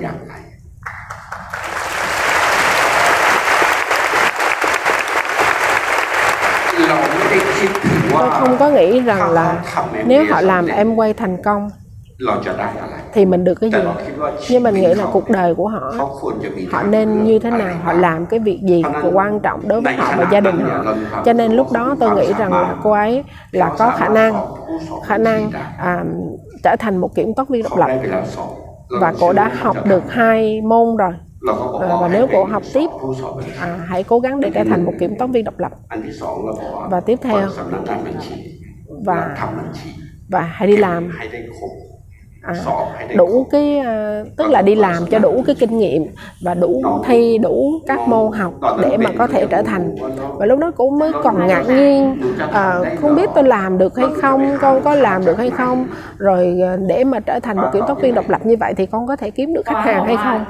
Tôi không có nghĩ rằng là nếu họ làm em quay thành công thì mình được cái gì? nhưng mình nghĩ là cuộc đời của họ họ nên như thế nào họ làm cái việc gì của quan trọng đối với họ và gia đình họ. cho nên lúc đó tôi nghĩ rằng là cô ấy là có khả năng khả năng à, trở thành một kiểm toán viên độc lập. và cô đã học được hai môn rồi. À, và nếu cô học tiếp à, hãy cố gắng để trở thành một kiểm toán viên độc lập. Và tiếp theo. Và và hãy đi làm à, đủ cái ờ, tức là đi làm cho đủ cái kinh nghiệm và đủ thi đủ các môn học để mà có thể trở thành. và lúc đó cũng mới còn ngạc nhiên. uh, không biết tôi làm được hay không con có làm được hay không. Rồi ờ, để mà trở thành một kiểm toán viên độc lập như vậy thì con có thể kiếm được khách hàng hay không?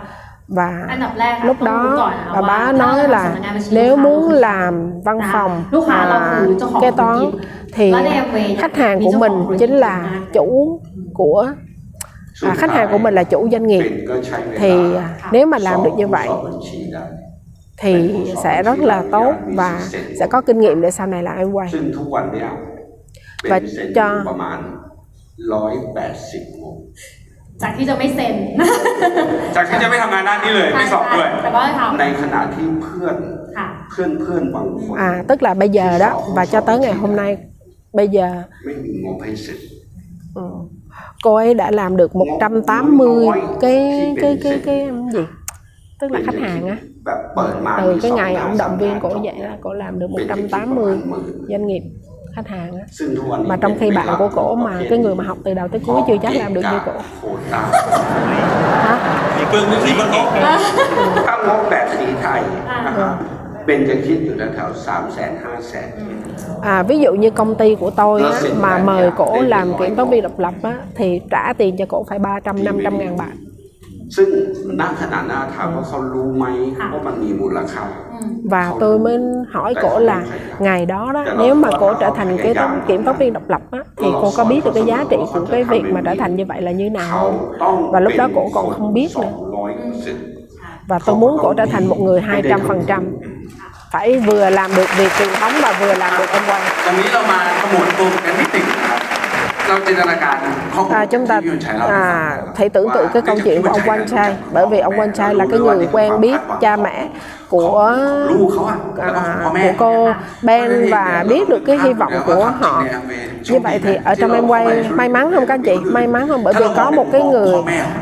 Và lúc đó bà bá nói là nếu muốn làm văn phòng à, kế toán thì khách hàng của mình chính là chủ của à, khách hàng của mình là chủ doanh เป็ nghiệp นก็ใช้เวลา thì à, nếu mà làm được như vậy สอบบัญชีได้ thì sẽ rất là tốt và sẽ có kinh nghiệm để sau này làm em quay ซึ่งทุกวันเนี้ยเป็น và เซ็น cho ประมาณร้อยแปดสิบโมง จากที่จะไม่เซ็น จากที่จะไม่ทำงานด้านนี้เลย ไม่สอบด้วย แต่ก็ทำ ในขณะที่เพื่อน ค่ะ เพื่อนเพื่อนบางคน à tức là bây giờ đó và cho tới ngày hôm nay bây giờ ไม่มีงบให้เสร็จ ừ, cô ấy đã làm được 180 cái cái cái cái gì tức là khách hàng á แบบเปิดมา từ cái มี ngày สอง ông động viên สาม cổ งาน vậy đó cổ làm được เป็นที่ประมาณ 180 หมื่น doanh nghiệp khách hàng á ซึ่งทุกวันนี้ mà trong khi bạn của cổ mà cái người mà học từ đầu tới cuối chưa chắc làm được như cổ โควต้า hả มีปึ้งนึกที่มันโต๊ะ ถ้างบแบบสีไทย อ่า นะครับ เป็นจะคิดอยู่แถวสามแสนห้าแสน À, ví dụ như công ty của tôi á, mà mời cổ làm kiểm toán viên độc lập á, thì trả tiền cho cổ phải 300 500 ngàn bạc ซึ่งณขณะหน้าถามว่าเขารู้ไหม ค่ะ ว่ามันมีมูลค่า อืม và tôi mới hỏi cổ là ngày đó đó nếu mà cổ trở thành cái toán- kiểm toán viên độc lập á, thì cô có biết được cái giá trị của cái việc mà trở thành như vậy là như nào เขา không ต้อง và lúc đó cổ còn không biết สอ nữa งร้อยเปอร์เซ็นต์ và tôi muốn cổ trở thành một người 200 phần trăm phải vừa làm được việc truyền thống và vừa làm được em quay ตรงนี้เรามาขมวดตัวกันนิดหนึ่งนะครับ เราจินตนาการข้อมูล À, chúng ta ที่พี่ยุนชัยเล่าให้ฟัง à, hãy tưởng tượng cái câu chuyện của ông Quang Trai bởi vì ông Quang Trai là cái người quen biết cha mẹ của à, của cô Ben và biết được cái hy vọng của họ. như vậy thì ở trong em quay may mắn không các chị? may mắn không? Bởi vì có một cái người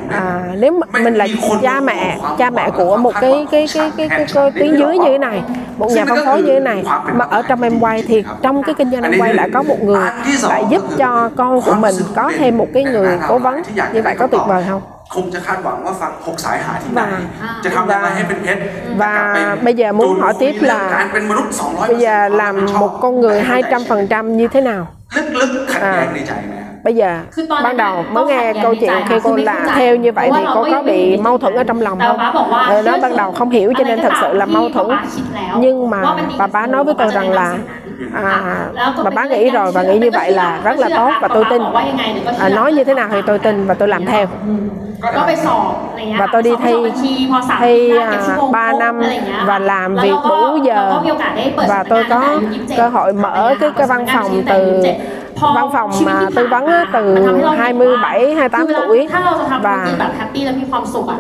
à, nếu mình là cha mẹ cha mẹ của một cái cái cái cái, cái, cái tiếng dưới như thế này một nhà phân phối như thế này mà ở trong em quay thì trong cái kinh doanh em quay đã có một người lại giúp cho con của mình có thêm một cái người cố vấn. như vậy có tuyệt vời không? คงจะคาดหวังว่าฟังหกสายหาที่ไหน và จะทำยังไงให้เป็นเพชร và จะกลับไป bây giờ muốn hỏi tiếp จูนคุยเรื่อง là การเป็นมนุษย์200% bây giờ làm một con người 200% như thế nào ลึกๆขัดแย้ง À. ในใจไหมครับ bây giờ Cứ to ban lên đầu là mới có nghe hạt câu dạng chuyện dài khi mà cô không biết là giải. theo như vậy Ủa, thì là cô bây có giờ bị mình- mâu thuẫn ở trong lòng Bà không bá bảoว่า Ờ, nó เชื่อ ban đầu không hiểu cho อะไร nên ก็ thật sự là ตาม mâu ที่ thuẫn ป๊าคิดแล้ว nhưng ว่า mà มันดี bà bá nói với tôi rằng là Ừ. à, mà bác nghĩ rồi và nghĩ như vậy là rất là tốt và tôi tin. à, nói như thế nào thì tôi tin và tôi làm theo. Và tôi đi thi thi à, ba năm và làm việc đủ giờ. và tôi có cơ hội mở cái, cái văn phòng từ văn phòng mà tư vấn từ 27 28 tuổi và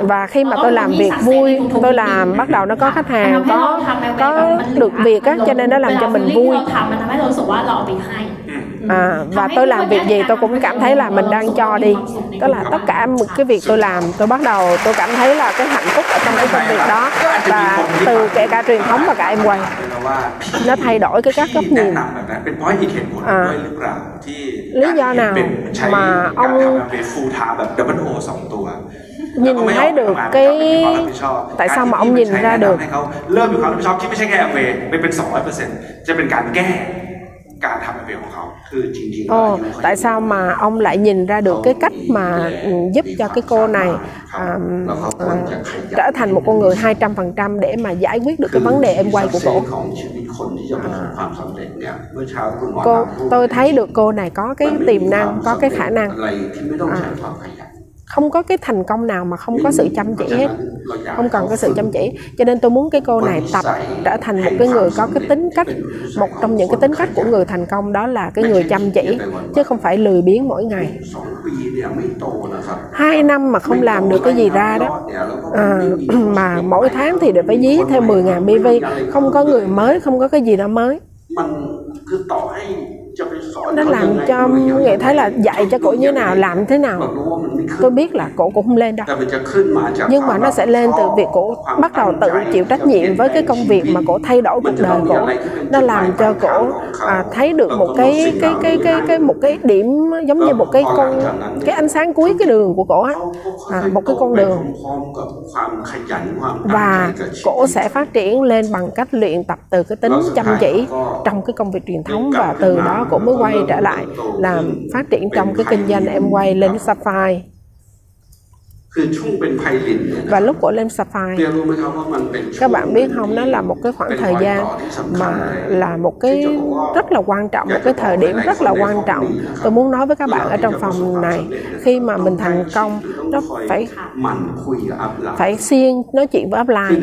và khi mà tôi làm việc vui tôi làm bắt đầu nó có khách hàng có có được việc á cho nên nó làm cho mình vui à, và tôi làm việc gì tôi cũng cảm thấy là mình đang cho đi tức là tất cả một cái việc tôi làm tôi bắt đầu tôi cảm thấy là cái hạnh phúc ở trong cái công việc đó và từ kể cả truyền thống và cả em quay nó thay đổi cái các góc แนะ nhìn นำแบบนั้นเป็นเพราะอีกเหตุผล อ่า ด้วยหรือเปล่าที่ lý do nào เป็นใช้ mà การ ông ทำเป็นฟูลไทม์แบบดับเบิลโอสองตัว nhìn แล้วก็ไม่ thấy ออก được มา cái ไม่มีความรับผิดชอบ tại sao mà การ ông ที่ nhìn ใช้ ra แนะนำ được ให้เขาเริ่มมีความรับผิดชอบที่ไม่ใช่แค่แอมเวย์ไปเป็น 200%จะเป็นการแก้ การทำแอมเวย์ของเขา คือจริงๆแล้ว Ồ, อายุเขา tại sao mà ông lại nhìn ra được cái cách mà ừ, giúp cho cái cô này à, à, trở thành một con người 200% để mà giải quyết được cái vấn đề em quay của คือ cổ สักเซนของชีวิตคนที่จะประสบความสำเร็จเนี่ยเมื่อเช้าคุณหมอ cô ถามพูด tôi thấy được cô này có cái มันไม่มี tiềm năng ความ có cái สำ khả เร็จ năng อ không có cái thành công nào mà không có sự chăm chỉ hết. không cần cái sự chăm chỉ. Cho nên tôi muốn cái cô này tập trở thành một cái người có cái tính cách một trong những cái tính cách của người thành công đó là cái người chăm chỉ chứ không phải lười biếng mỗi ngày. Hai năm mà không làm được cái gì ra đó. à, mà mỗi tháng thì đều phải dí thêm 10.000 BV không có người mới không có cái gì đó mới nó làm cho nghệ thấy là dạy cho cổ như nào làm thế nào. tôi biết là cổ cũng không lên đâu. Nhưng mà nó sẽ lên từ việc cổ bắt đầu tự chịu trách nhiệm với cái công việc mà cổ thay đổi cuộc đời cổ nó làm cho cổ à, thấy được một cái cái cái cái cái một cái điểm giống như một cái con cái ánh sáng cuối cái đường của cổ á. À, một cái con đường. và cổ sẽ phát triển lên bằng cách luyện tập từ cái tính chăm chỉ trong cái công việc truyền thống. và từ đó cũng mới quay trở lại, làm phát triển trong cái kinh doanh em quay lên Sapphire. Và lúc của lên Sapphire, các bạn biết không, nó là một cái khoảng thời gian mà là một cái rất là quan trọng, một cái thời điểm rất là quan trọng. Tôi muốn nói với các bạn ở trong phòng này, khi mà mình thành công, nó phải phải xuyên nói chuyện với offline.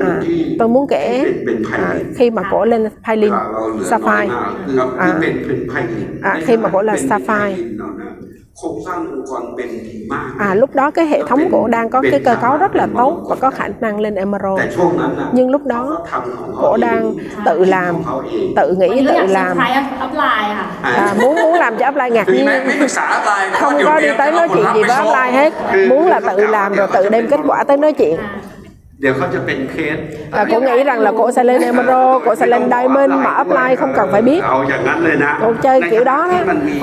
À, tôi muốn kể à, khi mà cổ lên Pailin, Sapphire, à, à, khi mà cổ là Sapphire, À, lúc đó cái hệ thống cổ đang có cái cơ cấu rất là tốt và có khả năng lên emerald. Nhưng lúc đó cổ đang tự làm, tự nghĩ tự làm. À, muốn muốn làm cho Apply, ngạc nhiên. Không có đi tới nói chuyện gì với upline hết. Muốn là tự làm rồi tự đem kết quả tới nói chuyện. เดี๋ยวเขาจะเป็นเคส à, cổ nghĩ rằng là cổ sẽ lên Emerald cổ sẽ lên Diamond mà upline không cần phải biết เอาอย่างนั้นเลยนะ Cô chơi kiểu đó đó. ในขณะที่มันมี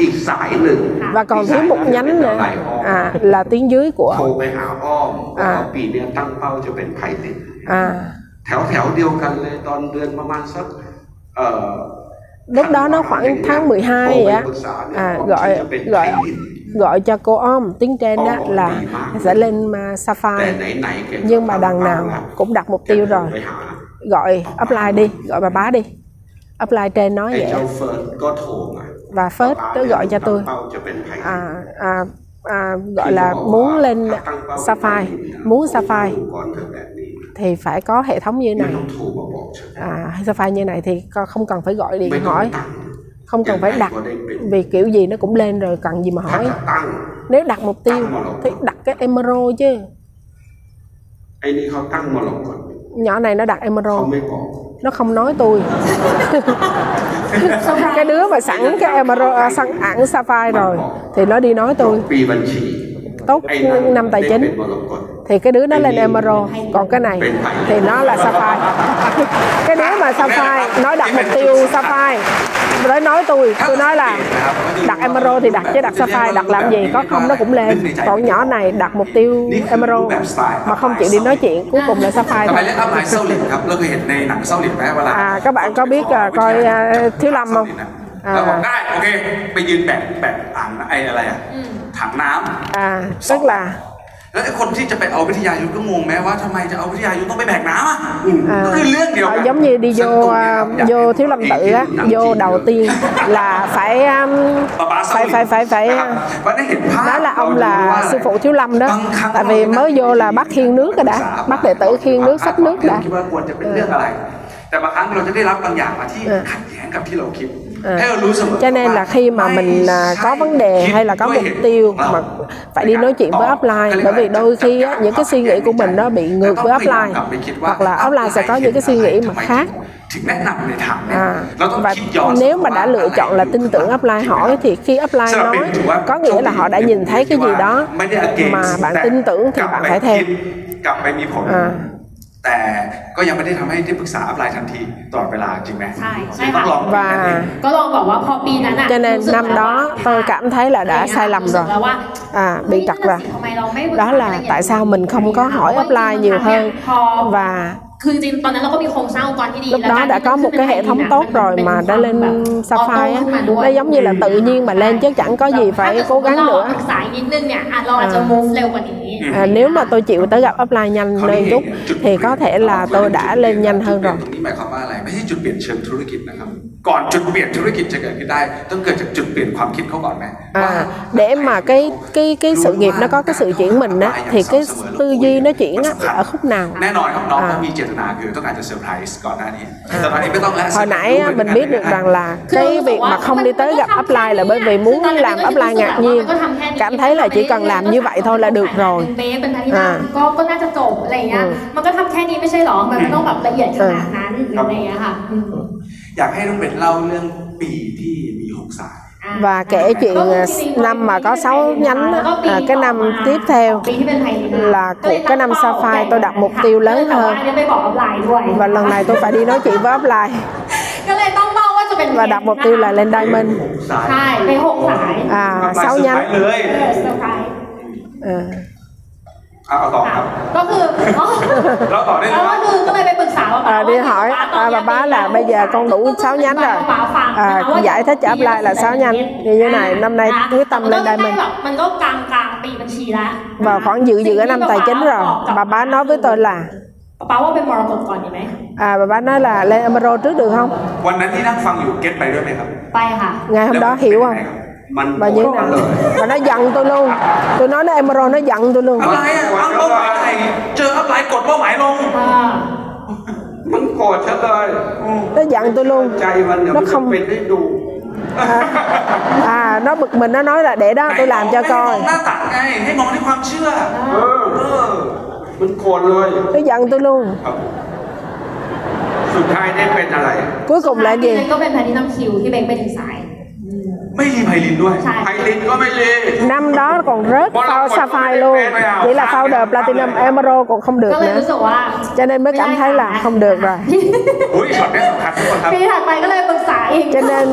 อีกสายหนึ่ง và còn thiếu một nhánh nữa à, là tuyến dưới โทร của ไปหาอ้อมบอก อ่า ว่าปีเนี้ยตั้งเป้าจะเป็นไพลิน à, แถวแถวๆเดียวกันเลยตอนเดือนประมาณสักเอ่อ lúc đó nó khoảng tháng 12 vậy á à, gọi gọi gọi cho cô om. Tiếng trên đó là sẽ lên à, Safari. Nhưng mà đằng nào cũng đặt mục tiêu rồi. gọi apply đi gọi bà bá đi. Apply trên nói vậy. Và phớt nó gọi cho tôi. à, à, à, gọi là muốn lên safari muốn safari. thì phải có hệ thống như này. à, Sapphire như này thì không cần phải gọi điện hỏi không cần phải đặt vì kiểu gì nó cũng lên rồi cần gì mà hỏi. Nếu đặt mục tiêu thì đặt cái emerald chứ. Nhỏ này nó đặt emerald. Nó không nói tôi. Cái đứa mà sẵn cái emerald à, sẵn ẩn sapphire rồi thì nó đi nói tôi. Tốt năm tài chính. Thì cái đứa nó lên emerald. Còn cái này thì nó là sapphire. Cái đứa mà sapphire nói đặt mục tiêu sapphire tới nói tôi tôi nói là đặt emerald thì đặt chứ đặt sapphire đặt làm gì có không nó cũng lên còn nhỏ này đặt mục tiêu emerald mà không chịu đi nói chuyện cuối cùng là sapphire ทำไม thôi เล่นอัพไลน์เศร้าหลินครับ เราเคยเห็นในหนังเศร้าหลินไหมเวลา à các bạn có biết à, coi à, thiếu lâm không แล้วบอก à, ได้ โอเค ไปยืนแบกแบกอ่างไอ้อะไรอะถังน้ำ à tức là แล้วไอ้คนที่จะไปเอาวิทยายุทธก็งงแม้ว่าทำไมจะเอาวิทยายุทธต้องไปแบกน้ำอ่ะ à, ก็คือเรื่องเดียวกั à, น giống như đi ซึ่ง vô ตรงเนี้ย à, ครับอยาก vô thiếu lâm tự á ให้ vô đầu tiên là phải um, ป๊าป๊าเศร้า phải หลิน phải phải นะครับ phải วันนี้เห็นภาพ nói là ông เราจะรู้ว่า là sư phụ thiếu lâm đó บางครั้ง tại vì mới vô là bắt khiên nước rồi đã bắt đệ tử khiên nước xách nước đã คิดว่าควรจะเป็นเรื่องอะไร แต่บางครั้งเราจะได้รับบางอย่างมาที่ เออ ขัดแย้งกับที่เราคิด Ờ. cho nên là khi mà mình à, có vấn đề hay là có mục tiêu mà phải đi nói chuyện với offline bởi vì đôi khi á, những cái suy nghĩ của mình nó bị ngược với offline. hoặc là offline sẽ có những cái suy nghĩ mà khác. à, và nếu mà đã lựa chọn là tin tưởng offline hỏi thì khi offline nói có nghĩa là họ đã nhìn thấy cái gì đó mà bạn tin tưởng thì bạn phải theo à, แต่ก็ยังไม่ได้ทำให้ได้ปรึกษาอัพไลน์ทันทีตลอดเวลาจริงไหม ใช่ใช่ ต้อ ค่ะ งลอง và ก็ลองบอกว่าพอปีนั้นอ่ะ cho nên รู้สึก năm แล้ว đó ว่า tôi cảm thấy là đã sai lầm รู้สึ rồi กแล้วว่า à bị trật rồi ทำไมเราไม่ đó là tại sao mình không có hỏi upline nhiều hơn พอ và คือจริงๆตอนนั้นเราก็มีโครงสร้างองค์กรที่ดี lúc แล้ว đó การ đã ที่ có มัน một ขึ้น cái เป็น hệ thốngไทย tốt นะ rồi มัน mà เป็น đã lên แบบ sapphire ขึ้นมา á ด้วย nó giống như là tự nhiên mà lên chứ chẳng có gì ถ้า phải เกิด cố gắng เรา nữa ปรึกษาอีกนิดนึงเนี่ยอ่ะเราอาจจะ move เร็วกว่านี้ à, nếu mà tôi chịu tới gặp upline nhanh lên chút thì có thể là tôi đã lên nhanh hơn จุด rồi เปลี่ยนตรงนี้หมายความว่าอะไร ไม่ใช่จุดเปลี่ยนเชิงธุรกิจนะครับ ก่อนจุดเปลี่ยนธุรกิจจะเกิดขึ้นได้ ต้องเกิดจากจุดเปลี่ยนความคิดเขาก่อนไหมว่า à, để mà cái cái cái sự nghiệp nó có cái sự chuyển mình á thì cái tư duy nó chuyển á ở khúc nào แน่นอนครับน้อง อ่า ต้ ข้างหน้าคือต้องการจะเซอร์ไพรส์ก่อนหน้านี้แต่ตอนนี้ไม่ต้องแล้ว hồi nãy mình biết được rằng là cái việc mà không đi tới gặp upline là bởi vì muốn làm upline ngạc nhiên cảm thấy là chỉ cần làm như vậy thôi là được rồi เป๊ะเป็นนาทีนาก็ก็น่าจะจบอะไรเงี้ยมันก็ทำแค่นี้ไม่ใช่หรอมันไม่ต้องแบบละเอียดขนาดนั้นอะไรเงี้ยค่ะ อยากให้น้องเบนเล่าเรื่องปีที่ và kể chuyện à, năm mà có 6 nhánh à, cái năm tiếp theo là của cái năm Sapphire tôi đặt mục tiêu lớn hơn. và lần này tôi phải đi nói chuyện với offline và đặt mục tiêu là lên diamond. à sáu nhánh. à. เอาเอาต่อครับ ก็คืออ๋อ เราต่อได้เลย แล้ว ค ก็ รับ คือก็เลยไปปรึกษาว่า à, đi hỏi à, bà bá là bây giờ con đủ 6 nhánh rồi à, giải thích cho upline là 6 nhánh như thế này năm nay quyết tâm lên diamond มันก็กลางกลางปีบัญชีแล้ว và khoảng dự dự ở năm tài chính rồi bà bá nói với tôi là ป้าว่าเป็นมรกตก่อนดีไหม à, bà bá nói là lên emerald trước được không วันนั้นที่นั่งฟังอยู่เก็ตไปด้วยไหมครับ ไปค่ะ ngày hôm đó hiểu không มัน và như thế โกรธ nào เลย và nó giận tôi luôn tôi nói nó emerald nó giận tôi luôn อะไรอ่ะตั้งเป้าหมายไทยเจออัพไลน์กดเป้าหมายลง อ่า มันโกรธฉันเลย nó giận tôi luôn ใจมันเดี๋ยว nó มันจะ không เป็นให้ดู à, à nó bực mình nó nói là để đó tôi làm cho ไม่ให้ม coi องหน้าตักไง ให้มองที่ความเชื่อ เออ เออ มันโกรธเลย nó giận tôi luôn ครับสุดท้ายได้เป็นอะไร cuối cùng là ปี gì นั้นก็เป็นแพทินัมคิวที่เบงไปถึงสาย ไม่รีไพลินด้วย ใช่ ไพลินก็ไม่เล năm đó còn rớt phao sapphire luôn chỉ là founder platinum emerald còn không được ก็เลย nữa รู้สึกว่า cho nên mới cảm thấy là không được rồi อุ้ยช็อตนี้สำคัญทุกคนครับ ปีถัดไปก็เลยปรึกษาอีก cho nên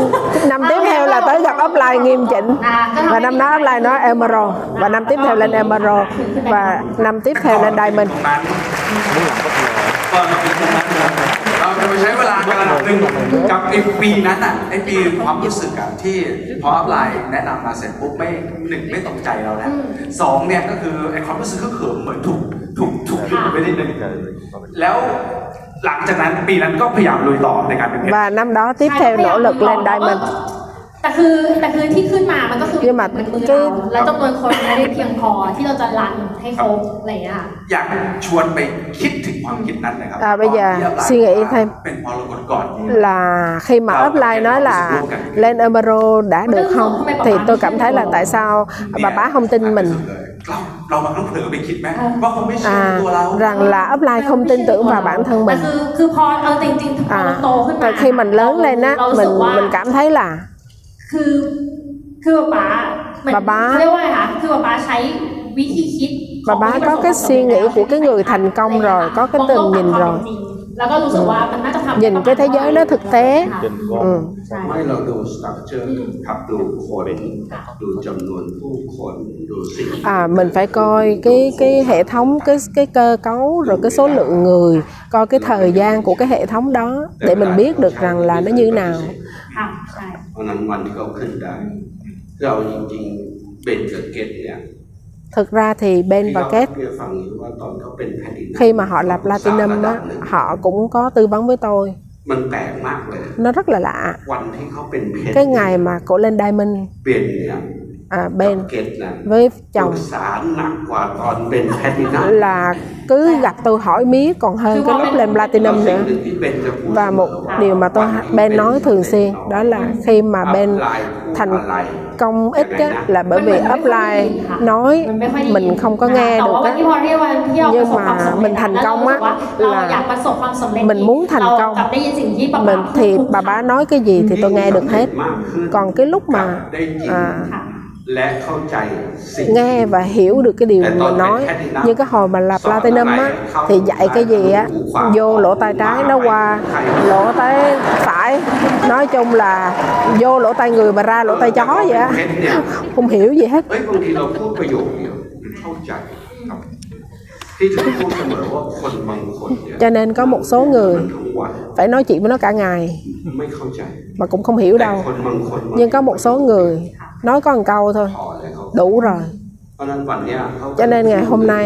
năm tiếp theo là tới gặp upline nghiêm chỉnh và năm đó upline nói emerald và năm tiếp theo lên emerald và năm tiếp theo lên diamond ตรงนั้นก่อนมาถึงตรงนั้นเราจะไป ม ใช้เวลากันระดับหนึ่งกับไอ้ปีนั้นอะไอ้ปีความรู้สึกอะที่พออัพไลน์แนะนำมาเสร็จปุ๊บไม่หนึ่งไม่ตรงใจเราแล้วสองเนี่ยก็คือไอ้ความรู้สึกก็เขิมเหมือนถูกถูกถูกหยุดไปนิดนึงแล้วหลังจากนั้นปีนั้นก็พยายามลุยต่อในการเป็นเพชร và năm đó tiếp theo nỗ lực lên diamond แต่คือแต่คือที่ขึ้นมามันก็คือ nhưng mà มันมือ cái เราและจำนวนคนไม่ได้เพียงพอที่เราจะรันให้ครบอะไรอย่างเงี้ยค่ะ อยากชวนไปคิดถึงความคิดนั้นนะครับ อ่าbây giờ ก่อนที่อัพไลน์ suy nghĩ thêm เป็นมรกตก่อน là khi mà upline nói là lên emerald đã được không thì tôi cảm thấy là tại sao bà bá không tin mình เราเราบางครั้งเผลอไปคิดไหมว่าเขาไม่เชื่อใน à ตัวเรา rằng là upline không tin tưởng vào bản thân แต่ mình คือคือพอเอาจริงๆพอเรา à โตขึ้นมา và khi mình lớn lên á เรารู้ mình สึกว่า mình cảm thấy là คือคือป๊าป๊าเหมือน ป๊าป๊า เขาเรียกว่าอะไรคะคือป๊าป๊าใช้วิธีคิด Và bá có cái suy nghĩ của cái người thành công rồi, có cái tầm nhìn rồi. แล้วก็รู้สึกว่ามันน่าจะทำ nhìn cái thế giới nó thực tế ค่ะ ừ. ใช่ ไม่เราดูสตรัคเจอร์ครับดูคนดูจำนวนผู้คนดูสิ่ง à mình phải coi cái cái hệ thống cái cái cơ cấu rồi cái số lượng người coi cái thời gian của cái hệ thống đó để mình biết được rằng là nó như thế nào ค่ะใช่ เพราะฉะนั้นวันที่เขาขึ้นได้เราจริงๆเบนกับเกตเนี่ย thực ra thì Ben ที่ và เรา Kết เรียกฟังอยู่ว่าตอนเขาเป็นแผ่นดิน khi mà họ lập Platinum á họ cũng có tư vấn với tôi มันแปลกมากเลย nó rất là lạ วันที่เขาเป็นเพชร cái ngày mà cổ lên Diamond เปลี่ยนเนี่ย à, bên với chồng. là cứ gặp tôi hỏi mía còn hơn cái lúc lên platinum nữa. và một điều mà tôi bên nói thường xuyên đó. là khi mà bên thành công ít á, là bởi vì offline nói mình không có nghe được á. nhưng mà mình thành công á là mình muốn thành công. mình thì bà bá nói cái gì thì tôi nghe được hết. còn cái lúc mà à, ค่ะ และเข้าใจสิ่ง nghe và hiểu được cái điều mình nói như cái hồi mà là platinum á thì dạy cái gì á vô lỗ tai trái nó qua lỗ tai phải nói chung là vô lỗ tai người mà ra lỗ tai chó vậy á เพชรเนี่ย không hiểu gì hết เอ้ยบางทีเราพูดประโยคเดียวเข้าใจครับที่จะพูดเสมอว่าคนบางคนเนี่ย cho nên có một số người ทั้งวัน phải nói chuyện với nó cả ngày ไม่เข้าใจ mà cũng không hiểu แต่ đâu คนบางคน nhưng có một số người nói có một câu thôi พอแล้วเขา đủ rồi เพราะฉะนั้นวันเนี้ยเขา cho nên ngày hôm nay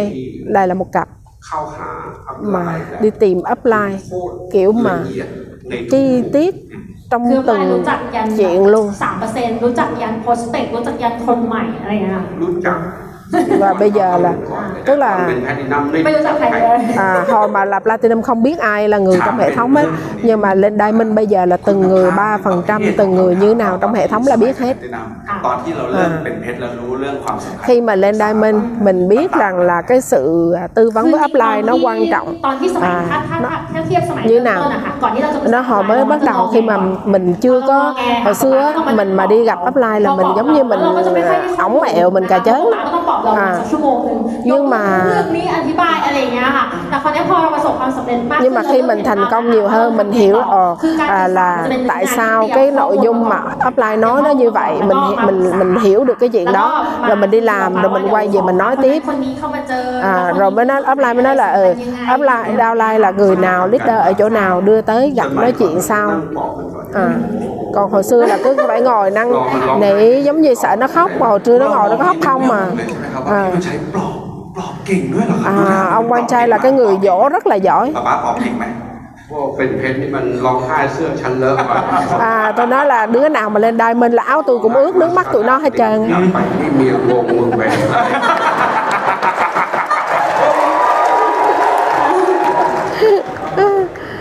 đây là một cặp เข้าหาอัพไล mà น์แบบ đi tìm upline โคตร kiểu ละ mà เอียดในทุก chi tiết คือ trong ไม่รู้ từng จักยัน chuyện luôn สามเปอร์เซ็นต์รู้จักยันโพสเปกรู้จักยันคนใหม่อะไรอย่างเงี้ย รู้จัก và bây giờ là tức là à, hồi mà là platinum không biết ai là người trong hệ thống ấy nhưng mà lên diamond bây giờ là từng người ba phần trăm từng người như nào trong hệ thống là biết hết. À. à. khi mà lên diamond mình biết rằng là cái sự à, tư vấn với upline nó quan trọng. à, nó, như nào? nó họ mới bắt đầu khi mà mình chưa có hồi xưa mình mà đi gặp upline là mình giống như mình à, ổng mẹo mình cà chớn. ก็ต้องบอกเรา à, สักชั่วโมงหนึง nhưng mà เรื่องนี้อธิบายอะไรอย่างเงี้ยค่ะแต่คราวนี้พอเราประสบความสำเร็จมาก nhưng mà khi mình thành công nhiều hơn mình hiểu ờ, à, là tại sao cái nội dung mà upline nói nó như vậy mình mình mình hiểu được cái chuyện đó rồi mình đi làm rồi mình quay về mình nói tiếp คนนี้เข้ามาเจอ à, rồi mới nói upline mới nói là ừ, upline downline là người nào leader ở chỗ nào đưa tới gặp nói chuyện sau นั่งบอกมันก่อน à, còn hồi xưa là cứ phải ngồi năng nỉ giống như sợ nó khóc mà hồi trưa nó ngồi nó khóc không mà เลยใช่ไหมครับว่า à, พี่มันใช้ปลอบปลอบเก่งด้วยเหรอครับ à, ông quan trai là cái người dỗ rất là giỏi ป๊าป๊าปลอบเก่งไหม พวกเป็นเพชรนี่มันร้องไห้เสื้อชั้นเลอะว่ะ à, tôi nói là đứa nào mà lên diamond là áo tôi cũng ướt nước mắt tụi nó hết trơn กลับไปนี่เมียงงมึงไป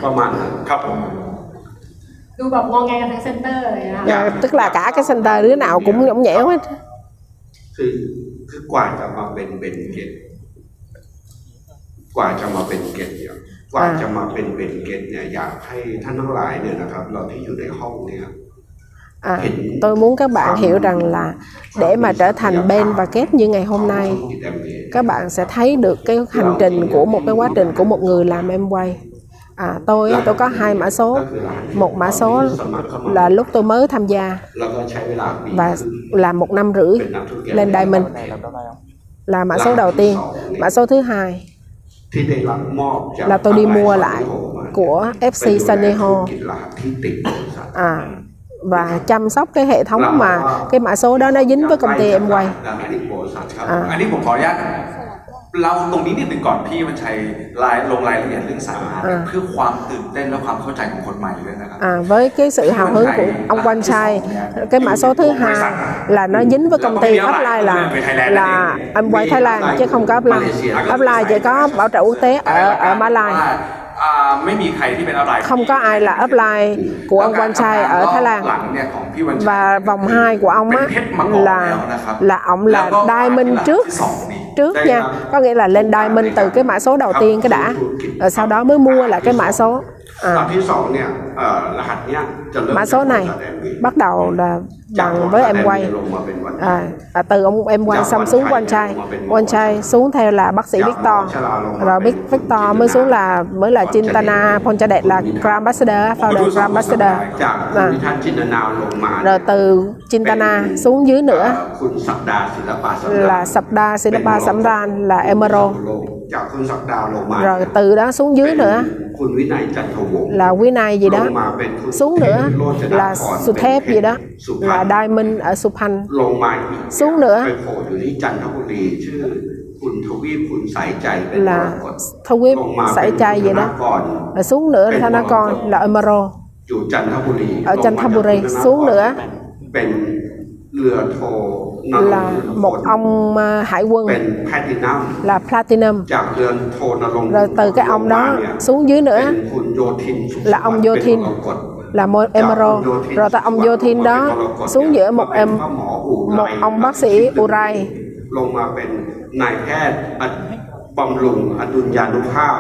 ประมาณนั้น ครับผม ดูแบบงองแงกันทั้งเซ็นเตอร์เลยนะคะ à, tức là cả cái center đứa nào cũng nhõng nhẽo hết คือคือกว่าจะมาเป็นเบนเกตกว่าจะมาเป็นเกตเนี่ยกว่าจะมาเป็นเบนเกตเนี่ยอยากให้ท่านทั้งหลายเนี่ยนะครับ เราที่อยู่ในห้องเนี่ย À, tôi muốn các bạn hiểu rằng là để mà trở thành Ben và Kết như ngày hôm nay, các bạn sẽ thấy được cái hành trình của một cái quá trình của một người làm em quay. À, tôi tôi có hai mã số. Một mã số là lúc tôi mới tham gia. Và làm một năm rưỡi lên đài mình là mã số đầu tiên. Mã số thứ hai là tôi đi mua lại của FC Sunny Hall à, và chăm sóc cái hệ thống mà cái mã số đó nó dính với công ty em quay. À. หัสที่บริษัทครับ อ่า อันนี้ผมขออนุญาตเล่าตรงนี้นิดหนึ่งก่อนพี่มันใช้รายลงรายละเอียดเรื่องสาระเพื่อความตื่นเต้นและความเข้าใจของคนใหม่ด้วยนะครับ À, với cái sự hào hứng của ông Quang Trai cái mã số thứ hai là nó dính với công ty Upline là là em quay Thái Lan chứ không có Upline Upline chỉ có bảo trợ quốc tế ở ở Mã Lai không có ai là upline của ông Quan Trai ở Thái Lan. và vòng 2 của ông á là là ông là diamond trước trước nha. có nghĩa là lên diamond từ cái mã số đầu tiên cái đã. rồi sau đó mới mua lại cái mã số. À. ลำดับที่สองเนี่ยเอ่อรหัสเนี้ยจะเริ่ม mã số này จาก MV bắt đầu là จาก bằng với em quay ลงมาเป็นวัน à, à, từ ông em quay xong xuống quan trai quan trai xuống theo là bác sĩ Victor rồi biết Victor mới xuống là mới là Chintana Ponchadet là Grand Ambassador founder Grand Ambassador จากคุณ à, วิทัศน์จินตนาลงมา rồi từ Chintana xuống dưới เอ่อ nữa คุณศักดาศิลปะสำราญ là Sapda Silapa Samran là Emerald จากคุณศักดาลงมา rồi từ đó xuống dưới เป็น nữa คุณวินัยจันทวงศ์ là Quý Này gì ล đó งมาเป็นคุณ xuống nữa โรจน là พร Suthep เป็น gì đó สุพรร là ณ Diamond ở Suphan ลงมาอีก xuống nữa ไปโผล่อยู่ที่จันทบุรีชื่อคุณทวีปคุณสายใจเป็น là มรกต Thawip ลงมาเป็น Sải Chay gì คุณธ đó นกร rồi xuống nữa là Thanakon là Emerald อยู่จันทบุรี ở Chanthaburi xuống nữa เป็นเรือโทนรงค์ là một ông à, hải เป็ quân นแพลตินัม là Platinum จากเรือนโทนรงค์ rồi từ cái ông ลงมา đó เนี่ย xuống dưới เป็ nữa นคุณโยธินสุข là ông สวัสดิ์ Yothin เป็นมรกต là một Emerald rồi từ ông Yothin đó xuống giữa một em มาเป็นพ่อหมออูไร một ông bác sĩ Urai ลงมาเป็นนายแพทย์อดบำรุงอดุลยานุภาพ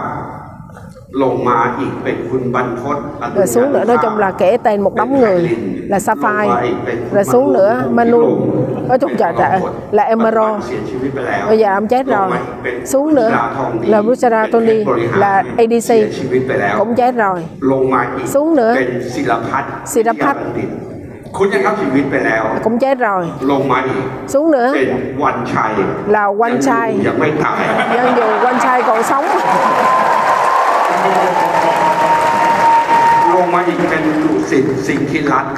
rồi xuống nữa nói chung là kể tên một đống người là Sapphire rồi xuống nữa Manu nói chung trời trời là Emerald เสียชีวิตไปแล้ว bây giờ ông chết ลง rồi มาอีกเป็น xuống nữa ลาทองดี là Buchara เป็น Tony ผู้บริหาร là เสีย ADC ชีวิตไปแล้ว cũng chết rồi ลงมาอีก xuống nữa เป็นศิลพัฒน์ ศิลพัฒน์ วิทยาบัณฑิตคุณยังครับชีวิตไปแล้ว cũng chết rồi ลงมาอีก xuống nữa เป็นวันชัย là Quanh Trai ยัง ไม่ตาย dân dù Quanh Trai còn sống ลงมาอีกเป็นดุสิตสิงห์ธิรัตน์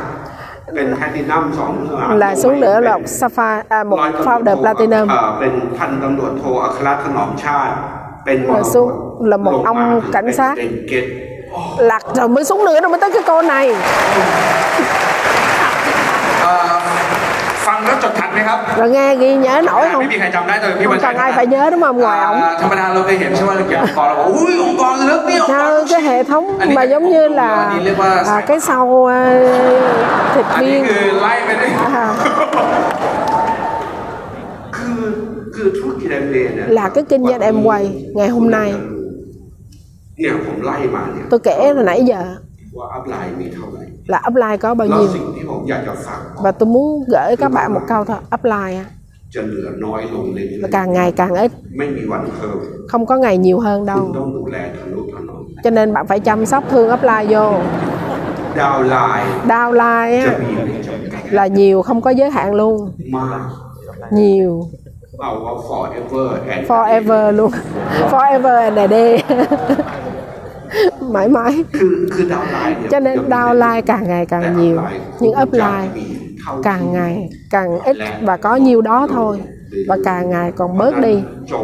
เป็นแพลตินัมสองเรื่อง là xuống nữa là Sapphire à, một ร้อยตำรวจ founder โท Platinum เอ่อเป็นพันตำรวจโทอัครถนอมชาติ เป็นมร Rồi กต xuống là một ลงมา ông ถึง cảnh เป็น sát เป็นเกต lạc rồi mới xuống nữa rồi mới tới cái cô này Phân rất thật thành đấy không? Rồi nghe ghi nhớ nổi không? Mấy vị thầy đấy rồi khi cần ai phải nhớ đúng không? Ngoài ổng. Thằng bà luôn đi hiểm sao được kìa. Còn là ui ông con lớn đi cái hệ thống mà giống như là cái sau ờ, thịt viên. À. là cái kinh doanh em quay ngày hôm nay tôi kể là nãy giờ là upline có bao nhiêu? và tôi muốn gửi các bạn một câu thôi upline là càng ngày càng ít. Không có ngày nhiều hơn đâu. Cho nên bạn phải chăm sóc thương upline vô. Downline á. Là nhiều không có giới hạn luôn. Nhiều. forever forever luôn. Forever and a day. mãi mãi คือคือดาวน์ไลน์เนี่ย cho nên downline càng ngày แต่ càng nhiều nhưng อัพไล upline น์มีเท่าที่ càng ngày càng ít và có nhiêu đó thôi và càng ngày còn bớt đi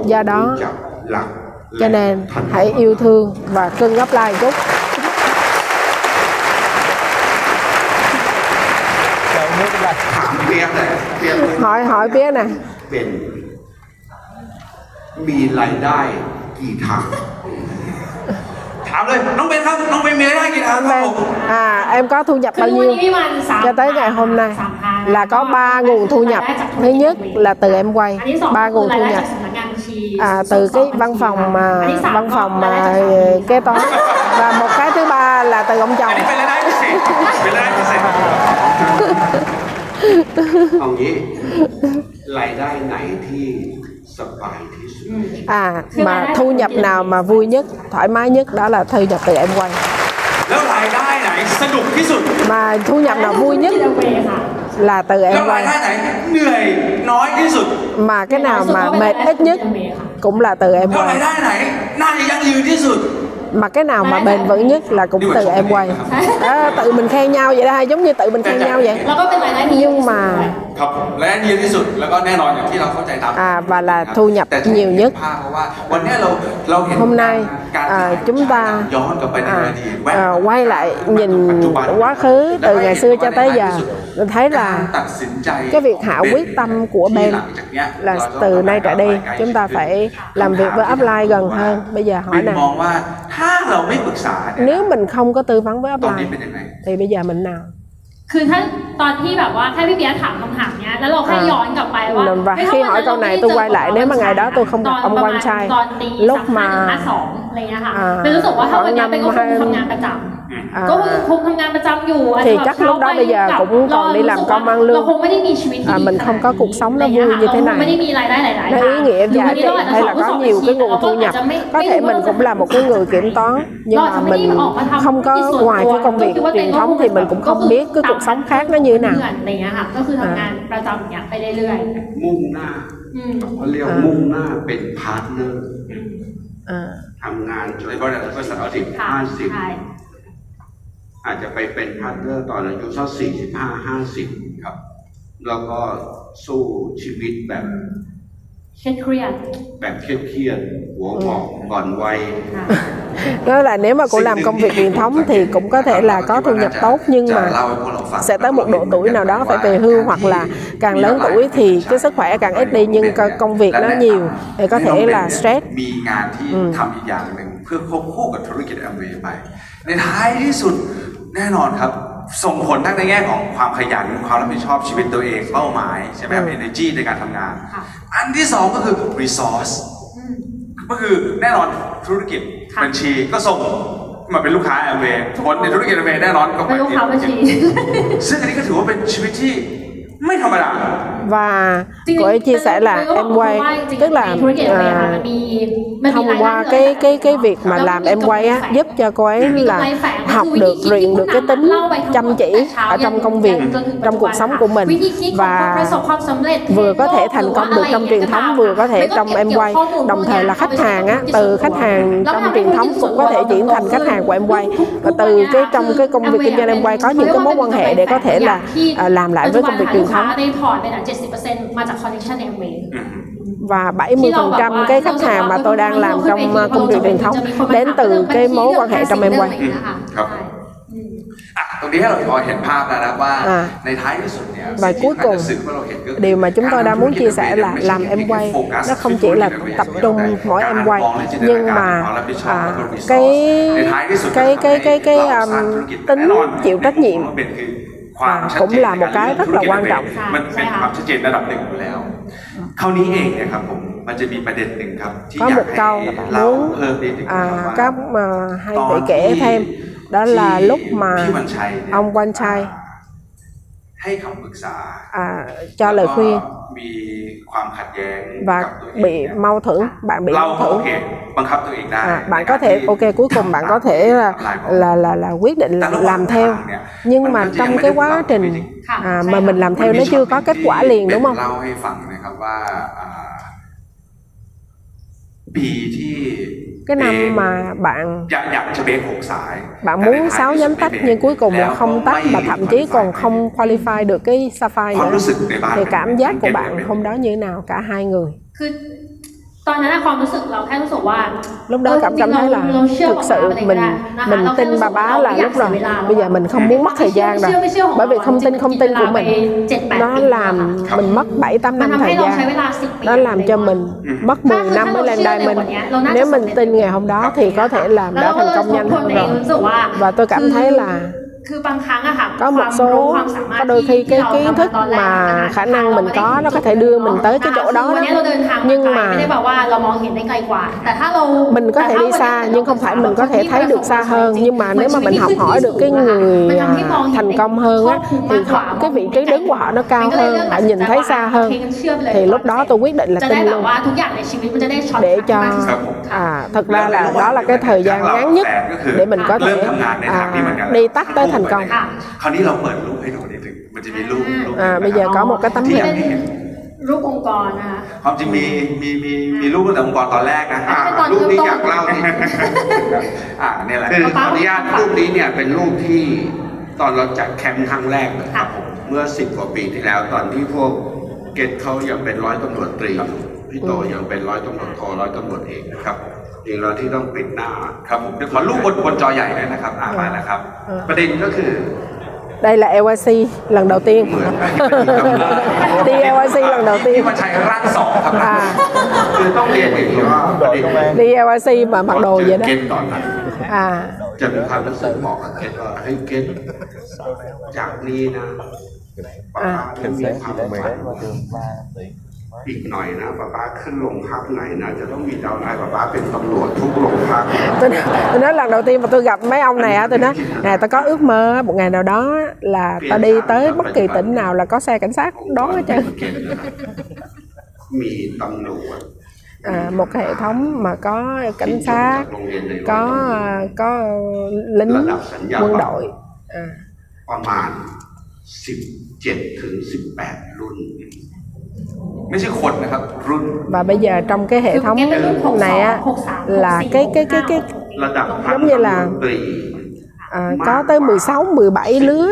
do đó รู้จักหลัก cho nên hãy yêu thương và cưng upline chút ถามเปียกเลยเปียกเลย hỏi hỏi biết nè เป็น มีรายได้กี่ทาง Thảo ơi, nóng bên không? Nóng bên mía ra gì Nóng bên. À, em có thu nhập bao nhiêu cho tới ngày hôm nay là có ba nguồn thu nhập. Thứ nhất là từ em quay, ba nguồn thu nhập. À, từ cái văn phòng mà văn phòng mà kế toán và một cái thứ ba là từ ông chồng. Ông gì? Lại đây nãy thì sập bài thì พิเศษเป็นรายได้พิเศษ เอางี้รายได้ไหนที่สบายที่สุด à mà thu nhập nào mà vui nhất thoải mái nhất đó là thu nhập từ em quay แล้วรายได้ไหนสนุกที่สุด mà thu nhập nào vui nhất ที่เราเวค่ะ là từ แล้ว em ราย quay ได้ไหนเหนื่อยน้อยที่สุด mà cái nào mà mệt ít nhất cũng là từ em แล้วราย quay ได้ไหนน่าจะยั่งยืนที่สุด mà cái nào mà bền vững nhất là cũng từ em quay đó, tự mình khen nhau vậy đó hay giống như tự mình khen nhau vậy แล้วก็เป็นรายได้ที่ nhưng mà ครับผมและดีที่สุดแล้วก็แน่นอนอย่างที่เราเข้าใจตาม à và là thu nhập แต่ที่ nhiều nhất ภาพเพราะว่าวันเนี้ยเราเราเห็น hôm nay การ à, chúng ta ย้อนกลับไปในอ à, ดีตแวะ à, quay lại ปัจ nhìn จุบัน quá khứ từ ngày xưa cho tới giờ และ mình thấy การ là ตัดสินใจ cái việc hạ quyết tâm của ที่ Ben หลังจากเนี้ย là เราจะ từ nay ทำ trở ให้ đi เราไปไกล chúng ta ขึ้น phải làm việc với upline gần hơn bây giờ เป็ hỏi น nè มองว่า ถ้าเราไม่ปรึกษาเนี่ย nếu mình không có tư vấn với ตอนนี้ upline เป็นยังไง thì bây giờ mình nào คือถ้าตอนที่แบบว่าถ้าพี่เบียร์ถามคำถามเนี้ยแล้วเราแค่ À. ย้อนกลับไปว่า Và เฮ้ย khi ถ้า hỏi วัน câu นั้น này เรา tôi ไม่ quay ได้ lại เจอ nếu mà ngày đó tôi không gặp ตน ông ประ quan มาณ trai ตอนตี lúc สามห้า mà ถึงห้าสองอะไรเงี้ยค่ะ À. เป็นรู้สึกว่าถ้าวันเนี้ย khoảng เป็นก็คง năm ทำงานประจ À. ำ ก็คือคงทำงานประจำอยู่อาจ Thì จะแบบ chắc lúc đó เช้าไป bây giờ กลับ cũng còn đi làm เรารู้สึก công ăn ว่า lương. เราคงไม่ได้มีชีวิตที่ À, ดี mình không có cuộc sống nó อะไรเงี้ย vui như ค่ะ thế เราคงไม่ได้ này มีรายได้หลายๆ nó ทาง ý nghĩa หรือ giá วันนี้ trị เราอาจจะ hay ส là อบ có สอบ nhiều บัญชี cái แต่ nguồn เราก็ thu อาจ nhập จะไม่ có ไม่ thể รู้ mình ว่า cũng là một cái người kiểm toán nhưng Lo mà thì mới đi mình học mà thăm không cái cóส่วน ngoài ตัว cái công việc ก็คิดว่า truyền ตัวเอง thống thì mình cũng không biết cái cuộc sống khác nó như thế nào เพื่อนอะไรเงี้ยค่ะ ก็คือทำงานประจำอย่างเงี้ยไปเรื่อย มุ่งหน้า ๆอืม เขาเรียก อ่า มุ่งหน้าเป็นพาร์ทเนอร์ à, ทำงานจน ในบริษัทบริษัท สิบ ค่ะ ห้าสิบ ใช่ อาจจะไปเป็นพาร์ทเนอร์ตอนอายุสักสี่สิบห้าห้าสิบครับ แล้วก็สู้ชีวิตแบบ เครียดเครียด แบบเครียดๆหัวหมอกก่อนวัย ค่ะ đó là nếu mà cô làm công việc truyền thống thì cũng có thể là có thu nhập tốt nhưng จะ mà เล่าให้พวกเราฟัง sẽ tới một độ tuổi nào đó phải về hưu hoặc là càng lớn tuổi thì cái sức khỏe càng ít đi nhưng co- công việc nó nhiều thì có thể là stress มีงานที่ทำอีกอย่างหนึ่งเพื่อควบคู่กับธุรกิจแอมเวย์ไป ในท้ายที่สุด แน่นอนครับ ส่งผลทั้งในแง่ของความขยันความรับผิดชอบชีวิตตัวเองเป้าหมายใช่ไหมครับ energy ในการทำงาน ค่ะ อันที่สองก็คือ resource อืม ก็คือแน่นอนธุรกิจค่ะบัญชีก็ส่งมาเป็นลูกค้าแอมเวย์คนในธุรกิจแอมเวย์แน่นอนก็เป็นลูกค้าบัญชี ซึ่งอันนี้ก็ถือว่าเป็นชีวิตที่ไม่ธรรมดา và cô ấy chia sẻ là em quay tức là à, thông qua cái cái cái việc mà làm em quay á giúp cho cô ấy là học được luyện được cái tính chăm chỉ ở trong công việc trong cuộc sống của mình. Và vừa có thể thành công được trong truyền thống vừa có thể trong em quay. đồng thời là khách hàng á từ khách hàng trong truyền thống cũng có thể chuyển thành khách hàng của em quay. Và từ cái trong cái công việc kinh doanh em quay có những cái mối quan hệ để có thể là làm lại với công việc truyền thống ในพอร์ตเป็นอ่ะ70%มาจากคอนเนคชั่นแอมเวย์ và 70% cái khách hàng mà tôi đang làm trong uh, công việc truyền thống đến từ cái mối quan hệ trong em quay ครับ อ่ะตรงนี้ให้เราพอเห็นภาพแล้วนะว่า อ่า ในท้ายที่สุดเนี่ย và สิ่งที่ cuối cùng เราจะสื่อว่าเราเห็นก็คือ điều mà chúng tôi đang muốn chia sẻ là làm em quay nó không chỉ là tập trung mỗi em quay nhưng mà à, cái cái cái cái cái um, tính chịu trách nhiệm ความ à, ชัด cũng เจน là một cái rất là quan trọng มันเป็นความชัดเจนระดับหนึ่งอยู่แล้ว คราวนี้เองเนี่ยครับผมมันจะมีประเด็นหนึ่งครับ ที่ có อยาก một ให้ câu là bạn เรา muốn เพิ่มนิดหนึ่งครับ à, ว่า các mà hay ตอน bị kể thêm đó là ที่ lúc mà พี่วันชัยเนี่ย ông Quan Trai ให้คำปรึกษา à, cho lời khuyên มีความขัดแย้ง và กับตัวเอง bị mâu thuẫn bạn bị เรา mâu ก็โอ thuẫn เคบังคับตัวเองได้ à, bạn ใน có การ thể ที่ ok cuối cùng bạn có thể là là là, là quyết định là làm theo nhưng mà trong cái quá trình à, mà mình làm theo nó chưa có kết quả liền đúng không เล่าให้ฟังนะครับว่าอ่าปีที่ cái năm mà bạn bạn muốn sáu giám tách nhưng cuối cùng là không tách và thậm chí còn không qualify được cái sapphire nữa. thì cảm giác của bạn hôm đó như thế nào cả hai người? ตอนนั้นอะความรู้สึกเราแค่รู้สึกว่า lúc đó cảm cảm thấy là เราเชื่อ thực sự ป๊าป๊า mình ไปเลยก็ได้นะคะ mình เราแค่ tin รู้สึ bà กว่า bá เรา là ไม่อยาก lúc rồi เสียเวลา bây giờ mình không muốn mất thời gian ไม่ rồi เชื่อไม่เชื่อของ bởi vì เรา không tin không tin của เวลา mình ไปเจ็ดแปด nó ปี làm อะ mình mất 7 8 มัน năm ทำให้ thời เราใช้เว gian ลาสิบปี nó làm cho mình mất 10 năm mới lên diamond nếu mình tin ngày hôm đó thì có thể làm แล้ว đã เราก็ thành เลย công ทบ nhanh ทวน hơn ตัวเอง rồi รู้สึกว่า và tôi cảm thấy là คือบางครั้งอะค่ะ có ควา một มรู้ số ความสามารถ có đôi khi ที่ cái เรา kiến ทำ thức ตอนแรก mà อะ khả năng mình có nó có thể đưa mình tới cái chỗ คือ đó วันนี้เรา đó เดินทางมา nhưng ไกล mà ไม่ได้แบบว่าเรามองเห็นได้ไกลกว่า แต่ถ้าเรา mình có thể đi xa nhưng không phải mình có thể thấy được xa hơn nhưng mà nếu mà mình học hỏi được cái người à, thành công hơn á thì họ cái vị trí đứng của họ nó cao hơn họ nhìn thấy xa hơn thì lúc đó tôi quyết định là จะได้ tin แบบ luôn ว่าทุกอย่างในชีวิตมันจะได้ช็อต để มากที่ cho สุด à, thật ra là đó là cái thời gian ngắn nhất để mình có thể à, đi tắt tới thành công ค่ะคราวนี้เราเปิดรูปให้ดูนิดนึงมันจะมีรูปรูปอ่า bây giờ có một cái tấm ที่ hình อยากให้เห็นรูปองค์กรนะคะ ความจริงมีมีมีมีรูปตั้งแต่องค์กรตอนแรกนะอ่าอ่ารูปนี้อยากเล่านิดนึงอ่าเนี่ยแหละคือขออนุญาตรูปนี้เนี่ยเป็นรูปที่ตอนเราจัดแคมป์ครั้งแรกเลยค่ะเมื่อสิบกว่าปีที่แล้ว ตอนที่พวกเกตเขายังเป็นร้อยตำรวจตรีพี่โตยังเป็นร้อยตำรวจโทร้อยตำรวจเอกนะครับ จริงเราที่ต้องปิดหน้าครับผมเดี๋ยวขอรูปบนบนจอใหญ่หน่อยนะครับอ่ามาแล้วครับ ประเด็นก็คือ đây là LYC lần đầu tiên เหมือน đi LYC lần đầu พี่ tiên วันชัยร่างสองครับ à คือต้องเรียนอย่างนี้ว่าประเด็น đi LYC mà mặc đồ เจ vậy อ đó เกณฑ์ตอนนั้น à จะมีความรู้สึกบอกกับเกณฑ์ว่าเฮ้ยเกณฑ์จากนี้นะป้าป้ามีความฝัน อีกหน่อยนะป้าป้าขึ้นโรงพักไหนนะจะต้องมีดาวไลน์ป้าป้าเป็นตำรวจทุกโรงพัก tôi, tôi nói lần đầu tiên mà tôi gặp mấy ông này á tôi nói nè tôi có ước mơ một ngày nào đó là tao đi tới bất kỳ tỉnh nào là có xe cảnh sát đón hết trơn เกณฑ์นะครับมีตำรวจ à, một cái hệ thống mà có cảnh sát โรงเรียนใน có có lính quân đội à, ประมาณ 17ถึง18 รุ่น và bây giờ trong cái hệ thống này á là cái cái cái cái ระดับพัน giống như là ตำรวจตรี à, có tới 16 17 lứa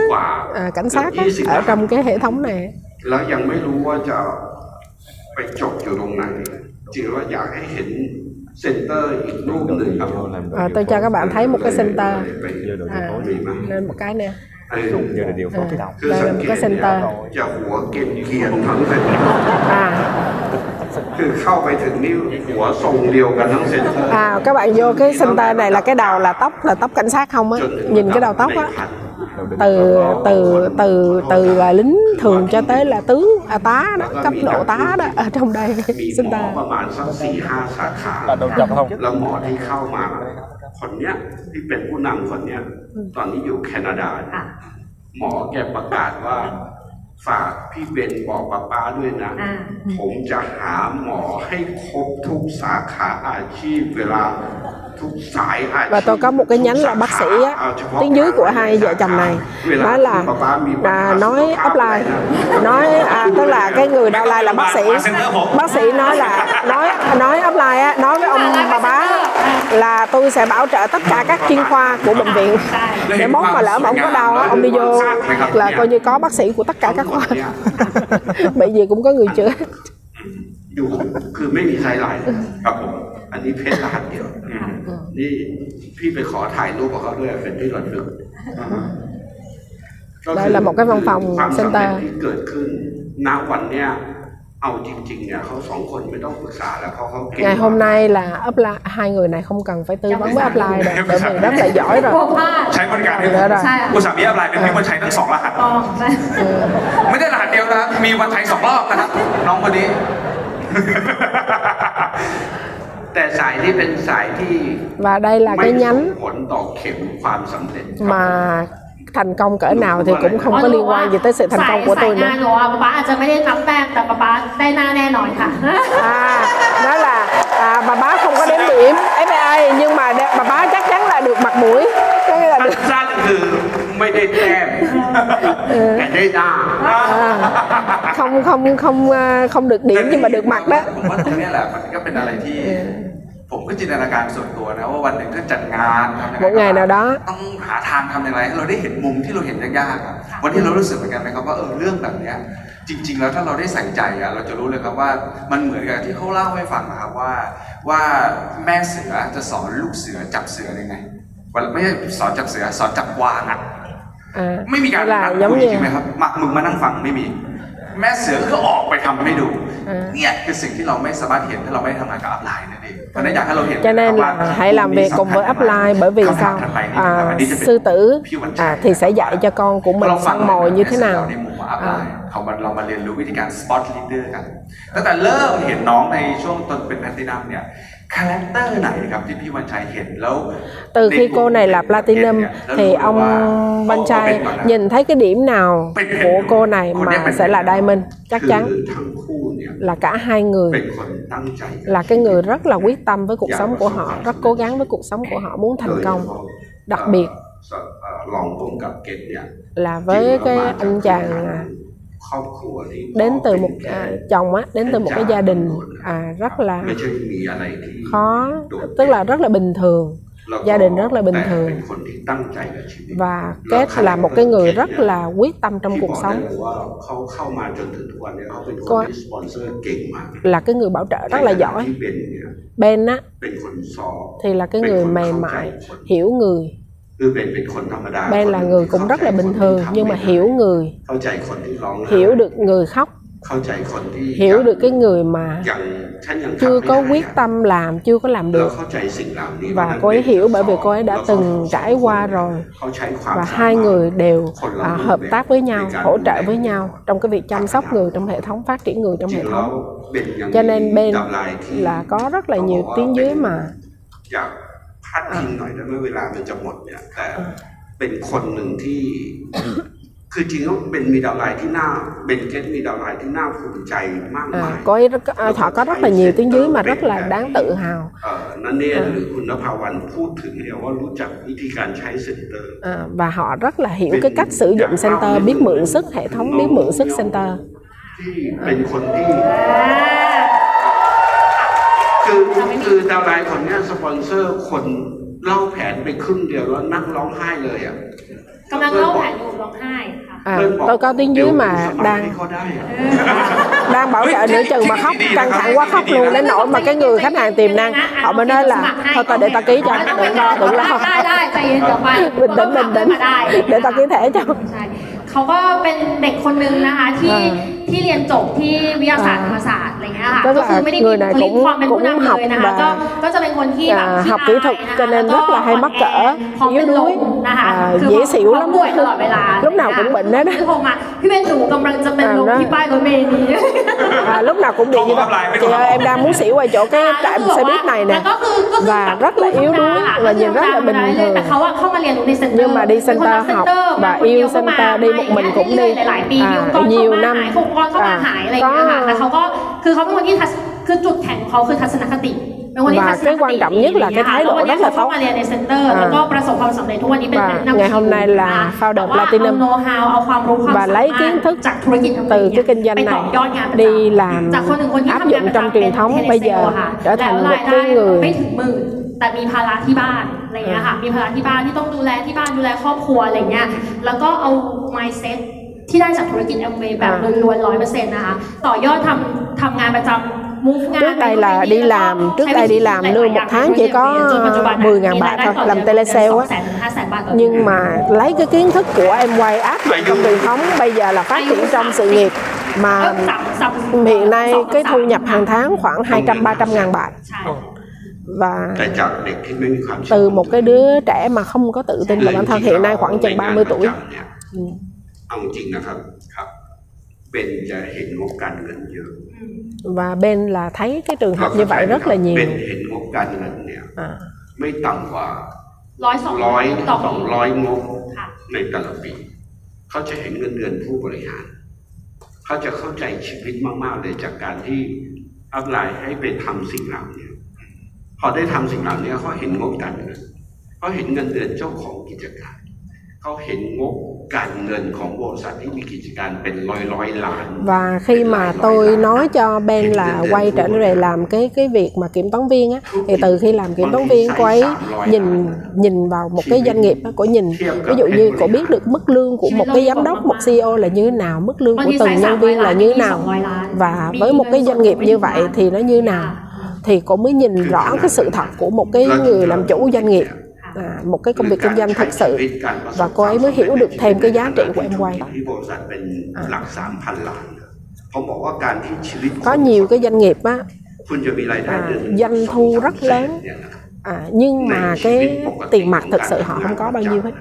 à, cảnh sát á, ở trong cái hệ thống này แล้วยังไม่รู้ว่าจะไปจบอยู่ตรงไหน จริงๆว่าอยากให้เห็นเซ็นเตอร์อีกรูปหนึ่งครับ à, tôi cho các bạn thấy một cái center ไป à, มีไหม lên một cái nè เออ giờ là điều phó cái đầu คือ đây สั là ง một เก cái ต center จะหัวเกรียนเกียนๆทั้งเซ็นเตอร์ à คือเข้าไปถึงนี่หัวทรงเดียวกันทั้งเซ็นเตอร์ à các bạn vô cái center này là cái đầu là tóc là tóc cảnh sát không á จนถึง nhìn cái đầu tóc á ในพัน từ từ từ từ là lính thường cho tới là tướng à, tá đó cấp độ tá đó ở trong đây มีหมอ center ประมาณสักสี่ห้าสาขา là đầu chọc không แล้วหมอที่เข้ามา คนเนี้ยที่เป็นผู้นำคนเนี้ย ตอนนี้อยู่แคนาดา ค่ะ หมอแกประกาศว่า ฝากพี่เบนบอกป้าป้าด้วยนะ อ่า ผมจะหาหมอให้ครบทุกสาขาอาชีพเวลาทุกสายอาชีพ và tôi có một cái nhánh là bác sĩ á, tiếng dưới của hai vợ chồng này nói là à, nói offline nói à, tức là cái người downline là bác sĩ bác sĩ nói là nói nói offline á, nói với ông bà bá là tôi sẽ bảo trợ tất cả các chuyên khoa của bệnh viện để mốt mà lỡ mà ông có đau á, ông đi vô là coi như có bác sĩ của tất cả các khoa bệnh gì cũng có người chữa อยู่คือไม่มีไฮไลท์ครับผม อันนี้เพชรรหัสเดียว นี่พี่ไปขอถ่ายรูปกับเขาด้วยเป็นที่ระลึกก็ ได้ละหม อกก็ฟังฟังความเซ็นสำเตอเร็ร์จที่เกิดขึ้นณวันเนี้ยเอาจริงๆเนี่ยเขาสองคนไม่ต้องปรึกษาแล้วเขาเขาเก่ง ngày hôm nay là upline hai người này không cần phải tư vấn với upline rồi bởi vì rất là giỏi กลัว rồi พลาดใช้บริการให้ได้ได้ใช่ค่ะอุตสาหมีอะไรเป็นพี่วันชัยทั้งสองรหัสอ๋อใช่ไม่ได้รหัสเดียวนะครับ มีวันชัยสองรอบนะครับ น้องคนนี้ แต่สายนี้เป็นสายที่ và đây là ไม่ cái ส่ง nhánh ผลต่อเข็มความสำเร็จครับ mà thành công cỡ nào thì cũng không có liên quan gì tới sự thành công của สาย tôi งาน nữa หนูอ่ะป๊าป๊าอาจจะไม่ได้นับแต้มแต่ป๊าป๊าได้หน้าแน่นอนค่ะ à nói là à, bà bá không có đếm điểm FA nhưng mà đe- bà bá chắc chắn là được mặt mũi có nghĩa là được สั้นๆคือไม่ได้แต้มแต่ได้หน้า à, không không không à, không được điểm nhưng mà được mặt đó ผมว่าตรงเนี้ยแหละมันก็เป็นอะไรที่ ผมก็จินตนาการส่วนตัวนะว่าวันหนึ่งถ้าจัดงานทำยังไง một ngày nào đó ต้องหาทางทำยังไงให้เราได้เห็นมุมที่เราเห็นยากๆอะวันนี้เรารู้สึกเหมือนกันไหมครับว่าเออเรื่องแบบเนี้ยจริง ๆ แล้วถ้าเราได้ใส่ใจอะเราจะรู้เลยครับว่ามันเหมือนกับที่เขาเล่าให้ฟังนะครับว่า ว่าแม่เสือจะสอนลูกเสือจับเสือยังไงวันไม่ใช่สอนจับเสือสอนจับกวางอะ à, ไม่มีการ là นั่ง giống คุย như ใช่ไหมครับมามึงมานั่งฟังไม่มี แม่เสือก็ออกไปทำให้ดูอืมเนี่ยคือสิ่งที่เราไม่สามารถเห็นถ้าเราไม่ได้ทำงานกับอัพไลน์นั่นเองเพราะฉะนั้นอย ากให้เราเห็น cho nên là hãy làm việc cùng với upline bởi vì sao à, sư tử à, thì sẽ dạy cho con của mình เราฟัง săn mồi như thế ใน nào มุมของอัพไล à, น์เขามาเรามาเรียนรู้วิธีการสปอตลีดเดอร์กันตั้งแต่เริ่มเห็นน้องในช่วงตอนเป็นแพลตินัมเนี่ย คาแรคเตอร์ไหนครับที่พี่วันชัยเห็นแล้ว từ khi cô này là platinum thì ông Văn Trai nhìn thấy cái điểm nào của cô này mà sẽ là diamond chắc คือ chắn ทั้งคู่เนี่ย là cả hai người เป็นคนตั้งใจกัน là cái người rất là quyết tâm với cuộc sống của họ rất cố gắng với cuộc sống của họ muốn thành công đặc biệt เอ่อลองพุ่มกับเกตเนี่ย là với cái anh chàng đến từ một à, chồng á đến từ một cái gia đình à, rất là khó tức là rất là bình thường. Gia đình rất là bình thường. và kết là một cái người rất là quyết tâm trong cuộc sống. cô là cái người bảo trợ rất là giỏi. ben á thì là cái người mềm mại hiểu người ben là người cũng rất là bình thường nhưng mà hiểu người. Hiểu được người khóc. Hiểu được cái người mà chưa có quyết tâm làm chưa có làm được. và cô ấy hiểu bởi vì cô ấy đã từng trải qua rồi. Và hai người đều à, hợp tác với nhau hỗ trợ với nhau trong cái việc chăm sóc người trong hệ thống phát triển người trong hệ thống. cho nên bên là có rất là nhiều tiếng dưới mà. พาดพิงหน่อยได้ไหมเวลามันจะหมดเนี่ยแต่เป็นคนหนึ่งที่ คือจริงแล้วเป็นมีดาวไลน์ที่น่าเป็นเกตมีดาวไลน์ที่น่าภูมิใจมากมาย à, cô ấy rất, à, họ có rất là nhiều tiếng dưới mà rất là đáng tự hào เอ่อนั่นเนหรือคุณนภาวันพูดถึงเนี่ยว่ารู้จักวิธีการใช้เซ็นเตอร์ à, và họ rất là hiểu cái cách sử dụng center biết mượn sức hệ thống biết mượn sức center ที่เป็นคนที่ คือคือดาวไลน์คนเนี้ยสปอนเซอร์คนเล่าแผนไปครึ่งเดียวแล้วนั่งร้องไห้เลยอะกำลังเล่าแผนอยู่ร้องไห้ค่ะ à, เพื่อนบอก tôi có tiếng dưới mà เดี๋ยวสมัคร đang ให้เขาได้อะ đang bảo trợ nửa chừng mà khóc căng thẳng quá khóc luôn đến nỗi mà cái người khách hàng tiềm năng họ mới nói là thôi tao để tao ký cho đừng lo đừng lo ได้ได้ใจเย็นเดี๋ยวไป bình tĩnh bình tĩnh ได้ để tao ký thẻ cho ใช่เขาก็เป็นเด็กคนนึงนะคะที่อ่า ที่เรียนจบที่วิทยาศาสตร์ธรรมศาสตร์อะไรเงี้ยค่ะ ก็คือ ก็คือไม่ได้มี người này บุคลิก cũng- ความเป็นผู้นำเลยนะคะ cũng học ก็ và ก็จะเป็นคนที่แบบ à, ขี้ học kỹ thuật อายนะคะ cho nên แล้ว rất là hay mắc cỡ พร้อมเป็น yếu ล đuối มนะคะ à, คือ dễ xỉu พร้อ lắm มป่วยตลอดเวลา lúc nào cũng bệnh hết á โทรมาพี่เป็นหนูกำลังจะเป็นลม À, đó. ที่ป้ายรถเมล์นี้ à, lúc nào cũng bị như Không có vậy apply với chị tôi. ơi em đang muốn xỉu ở chỗ cái trạm xe buýt này แล้ nè วก็คือก็คือ và แบบ rất là yếu đuối ค่ะ và nhìn rất là bình แต่ thường เขาอะเข้ามาเรียนรู้ในเซ็นเตอร์ nhưng mà đi เป็นคนรัก center học center và มาคนเดี yêu ยวก็มา center đi một mình cũng เรื่อย đi ๆหลายๆปี à, มีองค์กร nhiều เข้ามา năm หายองค์กรเข้ามา à, หายอะไรอย่างเงี้ยค่ะแต่เขาก็คือเขาเป็นคนที่ทัศคือจุดแข็งของเขาคือทัศนคติเป็นคนที่ Và ทัศนคติ cái quan trọng nhất là cái thái độ แล้ววันนี้ rất là เขาเข้า tốt มาเรียนในเซ็นเตอร์ À. แล้วก็ประสบความสำเร็จทุกวันนี้เป็น Và นักนำ ngày hôm nay là นะคะ founder แต่ว่า Platinum เอา know how เอาความรู้ความ và สามาร lấy ถ kiến thức จากธุรกิจ từ cái kinh doanh ไปต่ này อยอดงานประจำ đi làm จากคนหนึ่งคนที่ áp ทำงาน dụng ประ trong จำเป็น truyền thống เทเล bây เซล giờ อะค่ะ trở thành แล้ว một รายได้ cái người ไม่ถึงหมื่นแต่มีภาระที่บ้านอะไรอย่างเงี้ยค่ะมีภาระที่บ้านที่ต้องดูแลที่บ้านดูแลครอบครัวอะไรเงี้ยแล้วก็เอา mindset ที่ได้จากธุรกิจ Amway แบบ À. ล้วนๆร้อยเปอร์เซ็นต์นะคะ ต่อยอดทำทำงานประจำ move งาน trước đây là đi làm trước ใช้ đây วิธี đi làm หลายๆ lương อย่า một ง tháng ใน chỉ ธุรกิจ có จนปัจจุบัน 10.000 มีราย bạc ได้ thôi ต่อ làm เดือน telesale 200,000 á ถึง500,000 บาทต่อเดือน nhưng mà lấy cái kiến thức của em quay áp dụng trong truyền thống bây giờ là phát triển trong sự nghiệp เอ mà อสามสาม hiện nay สอง cái สาม thu nhập hàng tháng khoảng 200 300 ngàn bạc ใช่ và แต่จากเด็กที่ไม่มีความเชื่อ từ một cái đứa trẻ mà không có tự tin vào bản thân hiện nay khoảng chừng 30 tuổi เนี่ยเอาจริงนะครับครับเป็นจะเห็นงบการเงินเยอะ và bên là thấy cái trường hợp như vậy rất là เป็น nhiều เห็นงบการเงินเนี่ย à, ไม่ต่ำกว่าร้อยสองร้อยต่อสองปีร้อยงบค่ะ ในแต่ละปีเขาจะเห็นเงินเดือนผู้บริหารเขาจะเข้าใจชีวิตมาก ๆ เลยจากการที่อัพไลน์ให้ไปทำสิ่งเหล่านี้พอได้ทำสิ่งเหล่านี้เขาเห็นงบการเงินเขาเห็นเงินเดือนเจ้าของกิจการเขาเห็นงบ การเงินของบริษัทที่มีกิจการเป็นร้อยร้อยๆล้าน và khi mà tôi nói cho Ben là quay trở lại làm cái cái việc mà kiểm toán viên á thì từ khi làm kiểm toán viên cô ấy nhìn nhìn vào một cái doanh nghiệp á cô nhìn ví dụ như cô biết được mức lương của một cái giám đốc một CEO là như thế nào mức lương của từng nhân viên là như thế nào và với một cái doanh nghiệp như vậy thì nó như nào thì cô mới nhìn rõ cái sự thật của một cái người làm chủ doanh nghiệp à, một cái công việc kinh doanh thật sự. Và cô ấy mới hiểu được thêm cái giá trị của em quay. À. có nhiều cái doanh nghiệp á à, doanh thu rất lớn. À, nhưng mà cái tiền mặt thật sự họ không có bao nhiêu hết.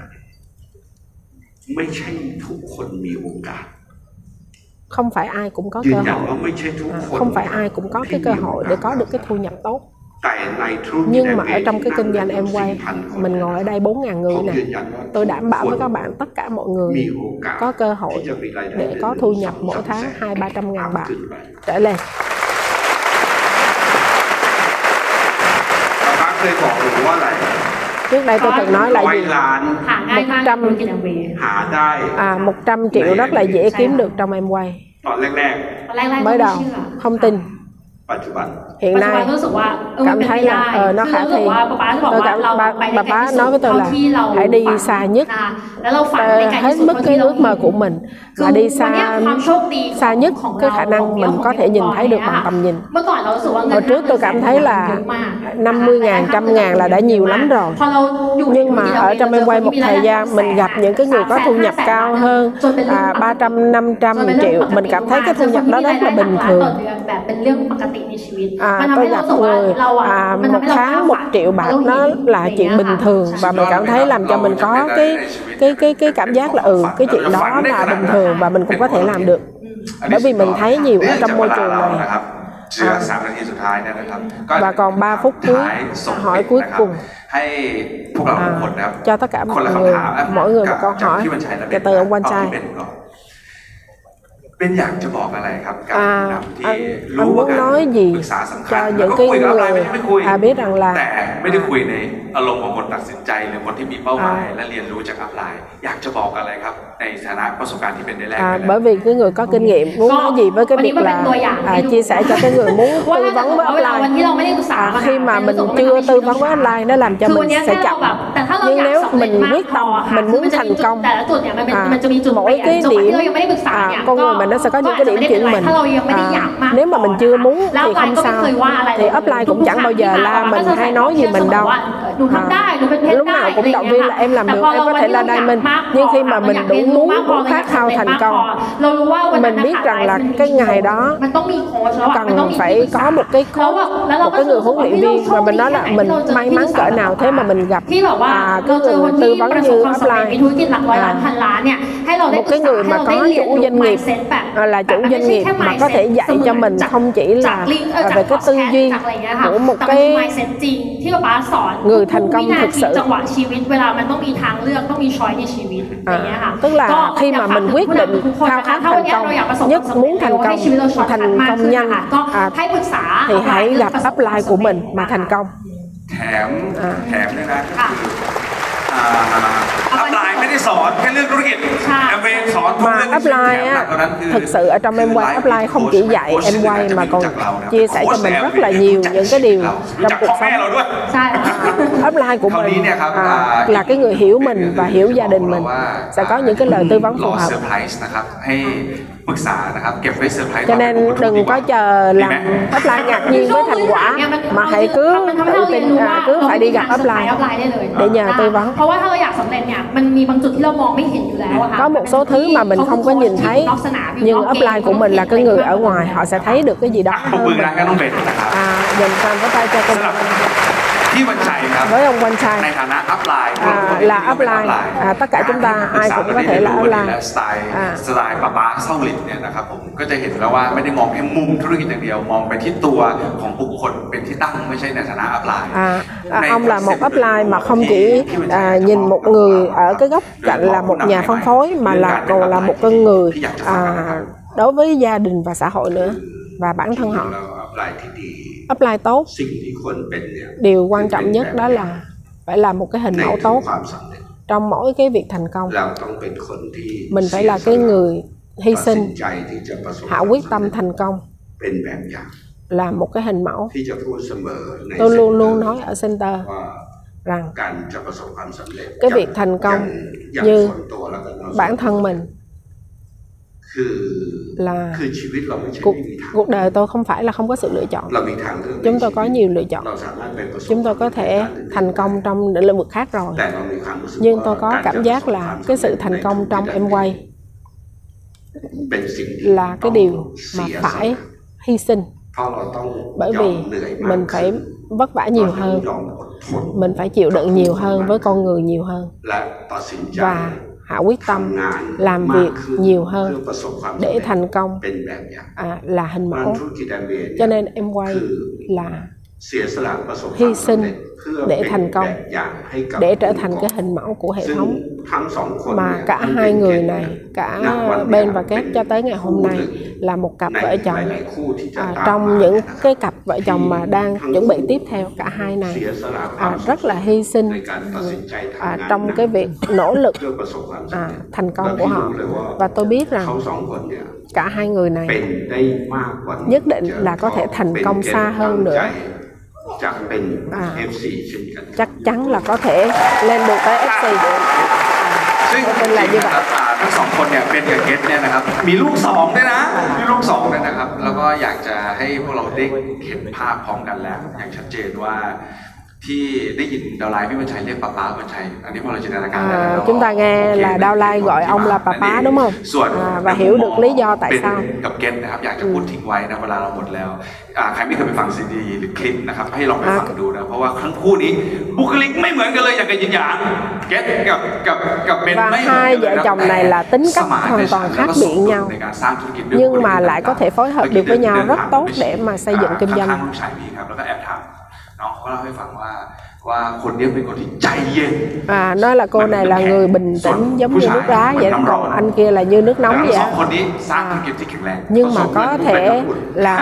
Không phải ai cũng có cơ hội. À, không phải ai cũng có cái cơ hội để có được cái thu nhập tốt nhưng mà ở trong cái kinh doanh em quay mình ngồi ở đây 4.000 người nè. tôi đảm bảo với các bạn tất cả mọi người có cơ hội để có thu nhập mỗi tháng hai ba trăm ngàn bạc. trở lên. Trước đây tôi từng nói là gì? một trăm à một trăm triệu rất là dễ kiếm được trong em quay mới đầu không tin hiện nay cảm thấy là ờ, nó khả thi. Tôi cảm ba, bà bá nói với tôi là hãy đi xa nhất. tôi hết mức cái ước mơ của mình là đi xa xa nhất cái khả năng mình có thể nhìn thấy được bằng tầm nhìn. Hồi trước tôi cảm thấy là 50 ngàn trăm ngàn là đã nhiều lắm rồi. Nhưng mà ở trong em quay một thời gian mình gặp những cái người có thu nhập cao hơn à, 300 500 triệu mình cảm thấy cái thu nhập đó rất là bình thường แบบเป็นเรื่องปกติในชีวิต à, มันทำ tôi ให้เรา gặp รู้สึกว่า người เราอ่ะ à, มันทำ một ให้เรา tháng một triệu bạc nó là chuyện bình thường và mình cảm thấy làm cho mình có cái cái cái cái cảm giác là ừ cái chuyện đó là bình thường và mình cũng có thể làm được อันนี้ bởi vì mình thấy nhiều ở trong môi trường เรื่องจากเวลาเรา này นะครับเชื่อสามนาทีสุดท้ายเนี่ยนะครับก็ và còn 3 phút cuối ท้ายส่ง hỏi ปิด cuối นะครับ cùng ให้พวกเราทุกคนนะครับ cho tất cả คน mọi ละ người คำถามนะ mỗi người một กับ câu จาก hỏi พี่บัญชัยและ kể từ ông Quan เอา Trai ที่ เป็นก่อนเป็นอยากจะบอกอะไรครับกับ À, ผู้นำที่ anh, รู้ anh ว่า muốn การ nói gì ปรึกษาสำคัญ cho แล้ว những ก็ cái คุยกับอะไรไม่ người ได้ไม่คุย à, biết rằng là แต่ไม่ได้คุยใน อารมณ์ของคนตัดสินใจหรือคนที่มีเป้าหมาย À. และเรียนรู้จากอัพไลน์อยากจะบอกอะไรครับ ในฐานะประสบการณ์ที่เป็นได้แรก À, ไปแล้ว bởi vì cái người có kinh nghiệm muốn nói gì với cáiวันนี้ việc มันเป็น là ตัวอย่าง à, ให้ดู chia sẻ cho cái người muốn ว่า tư ถ้า vấn เกิด với ว่าเวลาวัน offline ที่เราไม่ได้ปรึกษา à, ปัญหา khi mà น mình รู้สึกว่า chưa มัน tư ไม่ vấn với offline nó làm cho คือวัน mình เนี้ย sẽ ถ้าเรา chậm แบบแต่ถ้าเรา nhưng อยาก nếu สำเร็จ mình มาก quyết พอ tâm ค่ะ mình คือ muốn มันจะมี thành จุด công แต่ละจุดเนี่ยมันเป็น à, มันจะมีจุด mỗi เปลี่ยน cái จังหวะที่ điểm เรายังไม่ได้ปรึกษา à, เนี่ย con người mình nó sẽ có những cái điểm ก็อาจจะไม่ chuyển เป็นไร mình ถ้าเรายังไม่ได้อยากมาก à, nếu mà mình chưa muốn แล้ว thì ไป không ก็ไม่ sao เคยว่าอะไร thì offline cũng chẳng bao giờ la mình hay nói gì mình đâu à, lúc nào cũng động viên là em làm được em có thể là đai mình nhưng khi mà mình đủ muốn cũng khát khao thành công mình biết rằng là cái ngày đó cần phải có một cái có một cái người huấn luyện viên và mình nói là mình may mắn cỡ nào thế mà mình gặp à, cái người tư vấn như offline à, một cái người mà có chủ doanh nghiệp là chủ doanh nghiệp mà có thể dạy cho mình không chỉ là về cái tư duy của một cái người thành công ทุกๆวินา thực ที sự จังหวะชีวิตเวลามันต้องมีทางเลือกต้องมีช้อยในชีวิตอย่างเงี้ยค่ะ tức là ก็ khi อยาก mà ฝาก mình ถึง quyết ผู้นำ định ทุกๆคน khao นะคะ khát ถ้าวัน thành เนี้ยเราอยากประสบ công ควา nhất มสำเร็จ muốn thành ให้ công ชีวิตเราช็อตคัท thành มาก công ขึ้น nhanh นะคะก็ à, ให้ปรึกษา thì hãy gặp upline của mình mà thành công แถม อ่า แถมด้วยนะก็ ค่ะ คืออ่าอัพไลน์ไม่ได้สอนแค่เรื่องธุรกิจ ใช่ แอมเวย์สอนทุก mà เรื่องที่ upline แถมหนั á กกว่านั้นคือ thực sự ở trong em quay life upline không coach chỉ นะ dạy coach em ที่ quay จะ mà รู้ còn จักเรานะ chia sẻ cho Coach mình ใน rất là Amway nhiều รู้จัก những cái điều เรารู้ trong จัก cuộc พ่อแม่ sống เราด้วย ใช่ upline của คราวนี้ mình เนี่ยครับ à, อ่า là cái người hiểu mình và hiểu gia đình mình ว่า sẽ có những cái lời tư vấn ร phù อ hợp เซอร์ไพรส์นะครับ ให้ปรึกษานะครับ เก็บไว้เซอร์ไพรส์ cho nên đừng có chờ làm upline ngạc nhiên với thành quả mà hãy cứ มันทำให้เราเรียน tin รู้ à, ว่า cứ เรา phải ไม่ đi มีทาง gặp สำเร็จ upline อัพไลน์ได้เลย để nhờ tư vấn เพราะว่าถ้าเราอยากสำเร็จเนี่ยมันมีบางจุดที่เรามองไม่เห็นอยู่แล้วอะค่ะ có một số thứ mà mình không có nhìn thấy นอกสนามอยู่ nhưng นอกเกม upline của mình là cái người ở ngoài họ sẽ thấy được cái gì đó ปรบ hơn มือ mình นะก็ต้องเป็นนะครับ à, dành phần cái tay cho สำหรับ công พี่วันชัยครับ với ông Quang ใน Trai ฐานะอัพไลน์ À, là upline. À, tất cả chúng ta ai cũng có thể là upline. และสไตล์ À. สไตล์ป้าป้าเศร้าหลินเนี่ยนะครับผมก็จะเห็นแล้วว่าไม่ได้มองแค่มุมธุรกิจอย่างเดียว มองไปที่ตัวของบุคคลเป็นที่ตั้งไม่ใช่ในฐานะอัพไลน์ À, à, ông là một upline mà không chỉ à, nhìn một người ở cái góc cạnh là một nhà phân phối mà là còn là một con người à, đối với gia đình và xã hội nữa và bản thân họ เราอัพไลน์ที่ดี apply tốt. Điều quan trọng nhất đó là phải làm một cái hình mẫu tốt. trong mỗi cái việc thành công. Mình phải là cái người hy sinh. hạ quyết tâm thành công. Là một cái hình mẫu. Tôi luôn luôn nói ở center rằng cái việc thành công như bản thân mình là cuộc đời tôi không phải là không có sự lựa chọn chúng tôi có nhiều lựa chọn chúng tôi có thể thành công trong lĩnh vực khác rồi nhưng tôi có cảm giác là cái sự thành công trong em quay là cái điều mà phải hy sinh bởi vì mình phải vất vả nhiều hơn mình phải chịu đựng nhiều hơn với con người nhiều hơn và hảo quyết tâm làm việc nhiều hơn để thành công. À, là hình mẫu. Cho nên em quay là hy sinh để thành công để trở thành cái hình mẫu của hệ thống mà cả hai người này cả bên và Kép cho tới ngày hôm nay là một cặp vợ chồng. à, trong những cái cặp vợ chồng mà đang chuẩn bị tiếp theo cả hai này à, rất là hy sinh. à, trong cái việc nỗ lực à, thành công của họ. và tôi biết rằng cả hai người này nhất định là có thể thành công xa hơn nữa. จะเป็น à, FC เช่นกัน chắc chắn là có thể lên được tới FC được ซึ่ง à, จเป็นริ là ง như ๆนะครับ vậy อ่าทั้งสองคนเนี่ยเป็นกับเกตเนี่ยนะครับ มีลูกสองด้วยนะมีลูกสองด้วยนะครับ แล้วก็อยากจะให้พวกเราได้เห็นภาพพร้อมกันแล้ว อย่างชัดเจนว่า ที่ได้ยินดาวไลน์พี่บรรชัยเรียกป้าป้าบรรชัย อันนี้พอเราจินตนาการได้ À, แล้ว chúng ta nghe โอเค là Đao Lai gọi ông là bà bá đúng không? ส่วน À, và hiểu được lý do tại เป็น sao. กับเกตนะครับ อยากจะพูดทิ้งไว้นะเวลาเราหมดแล้วอ่าใครไม่เคยไปฟังซีดีหรือคลิปนะครับ ให้ลองไปฟังดูนะ เพราะว่าทั้งคู่นี้บุคลิกไม่เหมือนกันเลยอย่างกับยินหยางเกตกับกับกับเบน Và ไม่เหมือน hai กันเลย vợ นะ chồng này là tính cách hoàn toàn khác biệt nhau ในการสร้างธุรกิจด้วย nhưng mà lại có thể phối hợp được với nhau rất tốt để mà xây dựng kinh ข้าง doanh ๆลูกชายพี่ครับ แล้วก็แอบถามน้องเขาก็เล่าให้ฟังว่าว่าคนเนี้ยเป็นคนที่ใจเย็น à, nói là cô này là người bình tĩnh giống như nước đá vậy đó. còn anh kia là như nước แล้ว nóng ทั้ vậy งสอง á. คนนี้สร้างธุรกิจที่แข็งแรง nhưng mà có thể là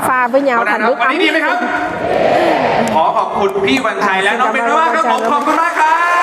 pha với เอา nhau ดั thành นะ nước วันนี้ดีไหม ấm ครับ ขอขอบคุณพี่วันชัยและน้องเบนมากๆครับผมขอบคุณมากครับ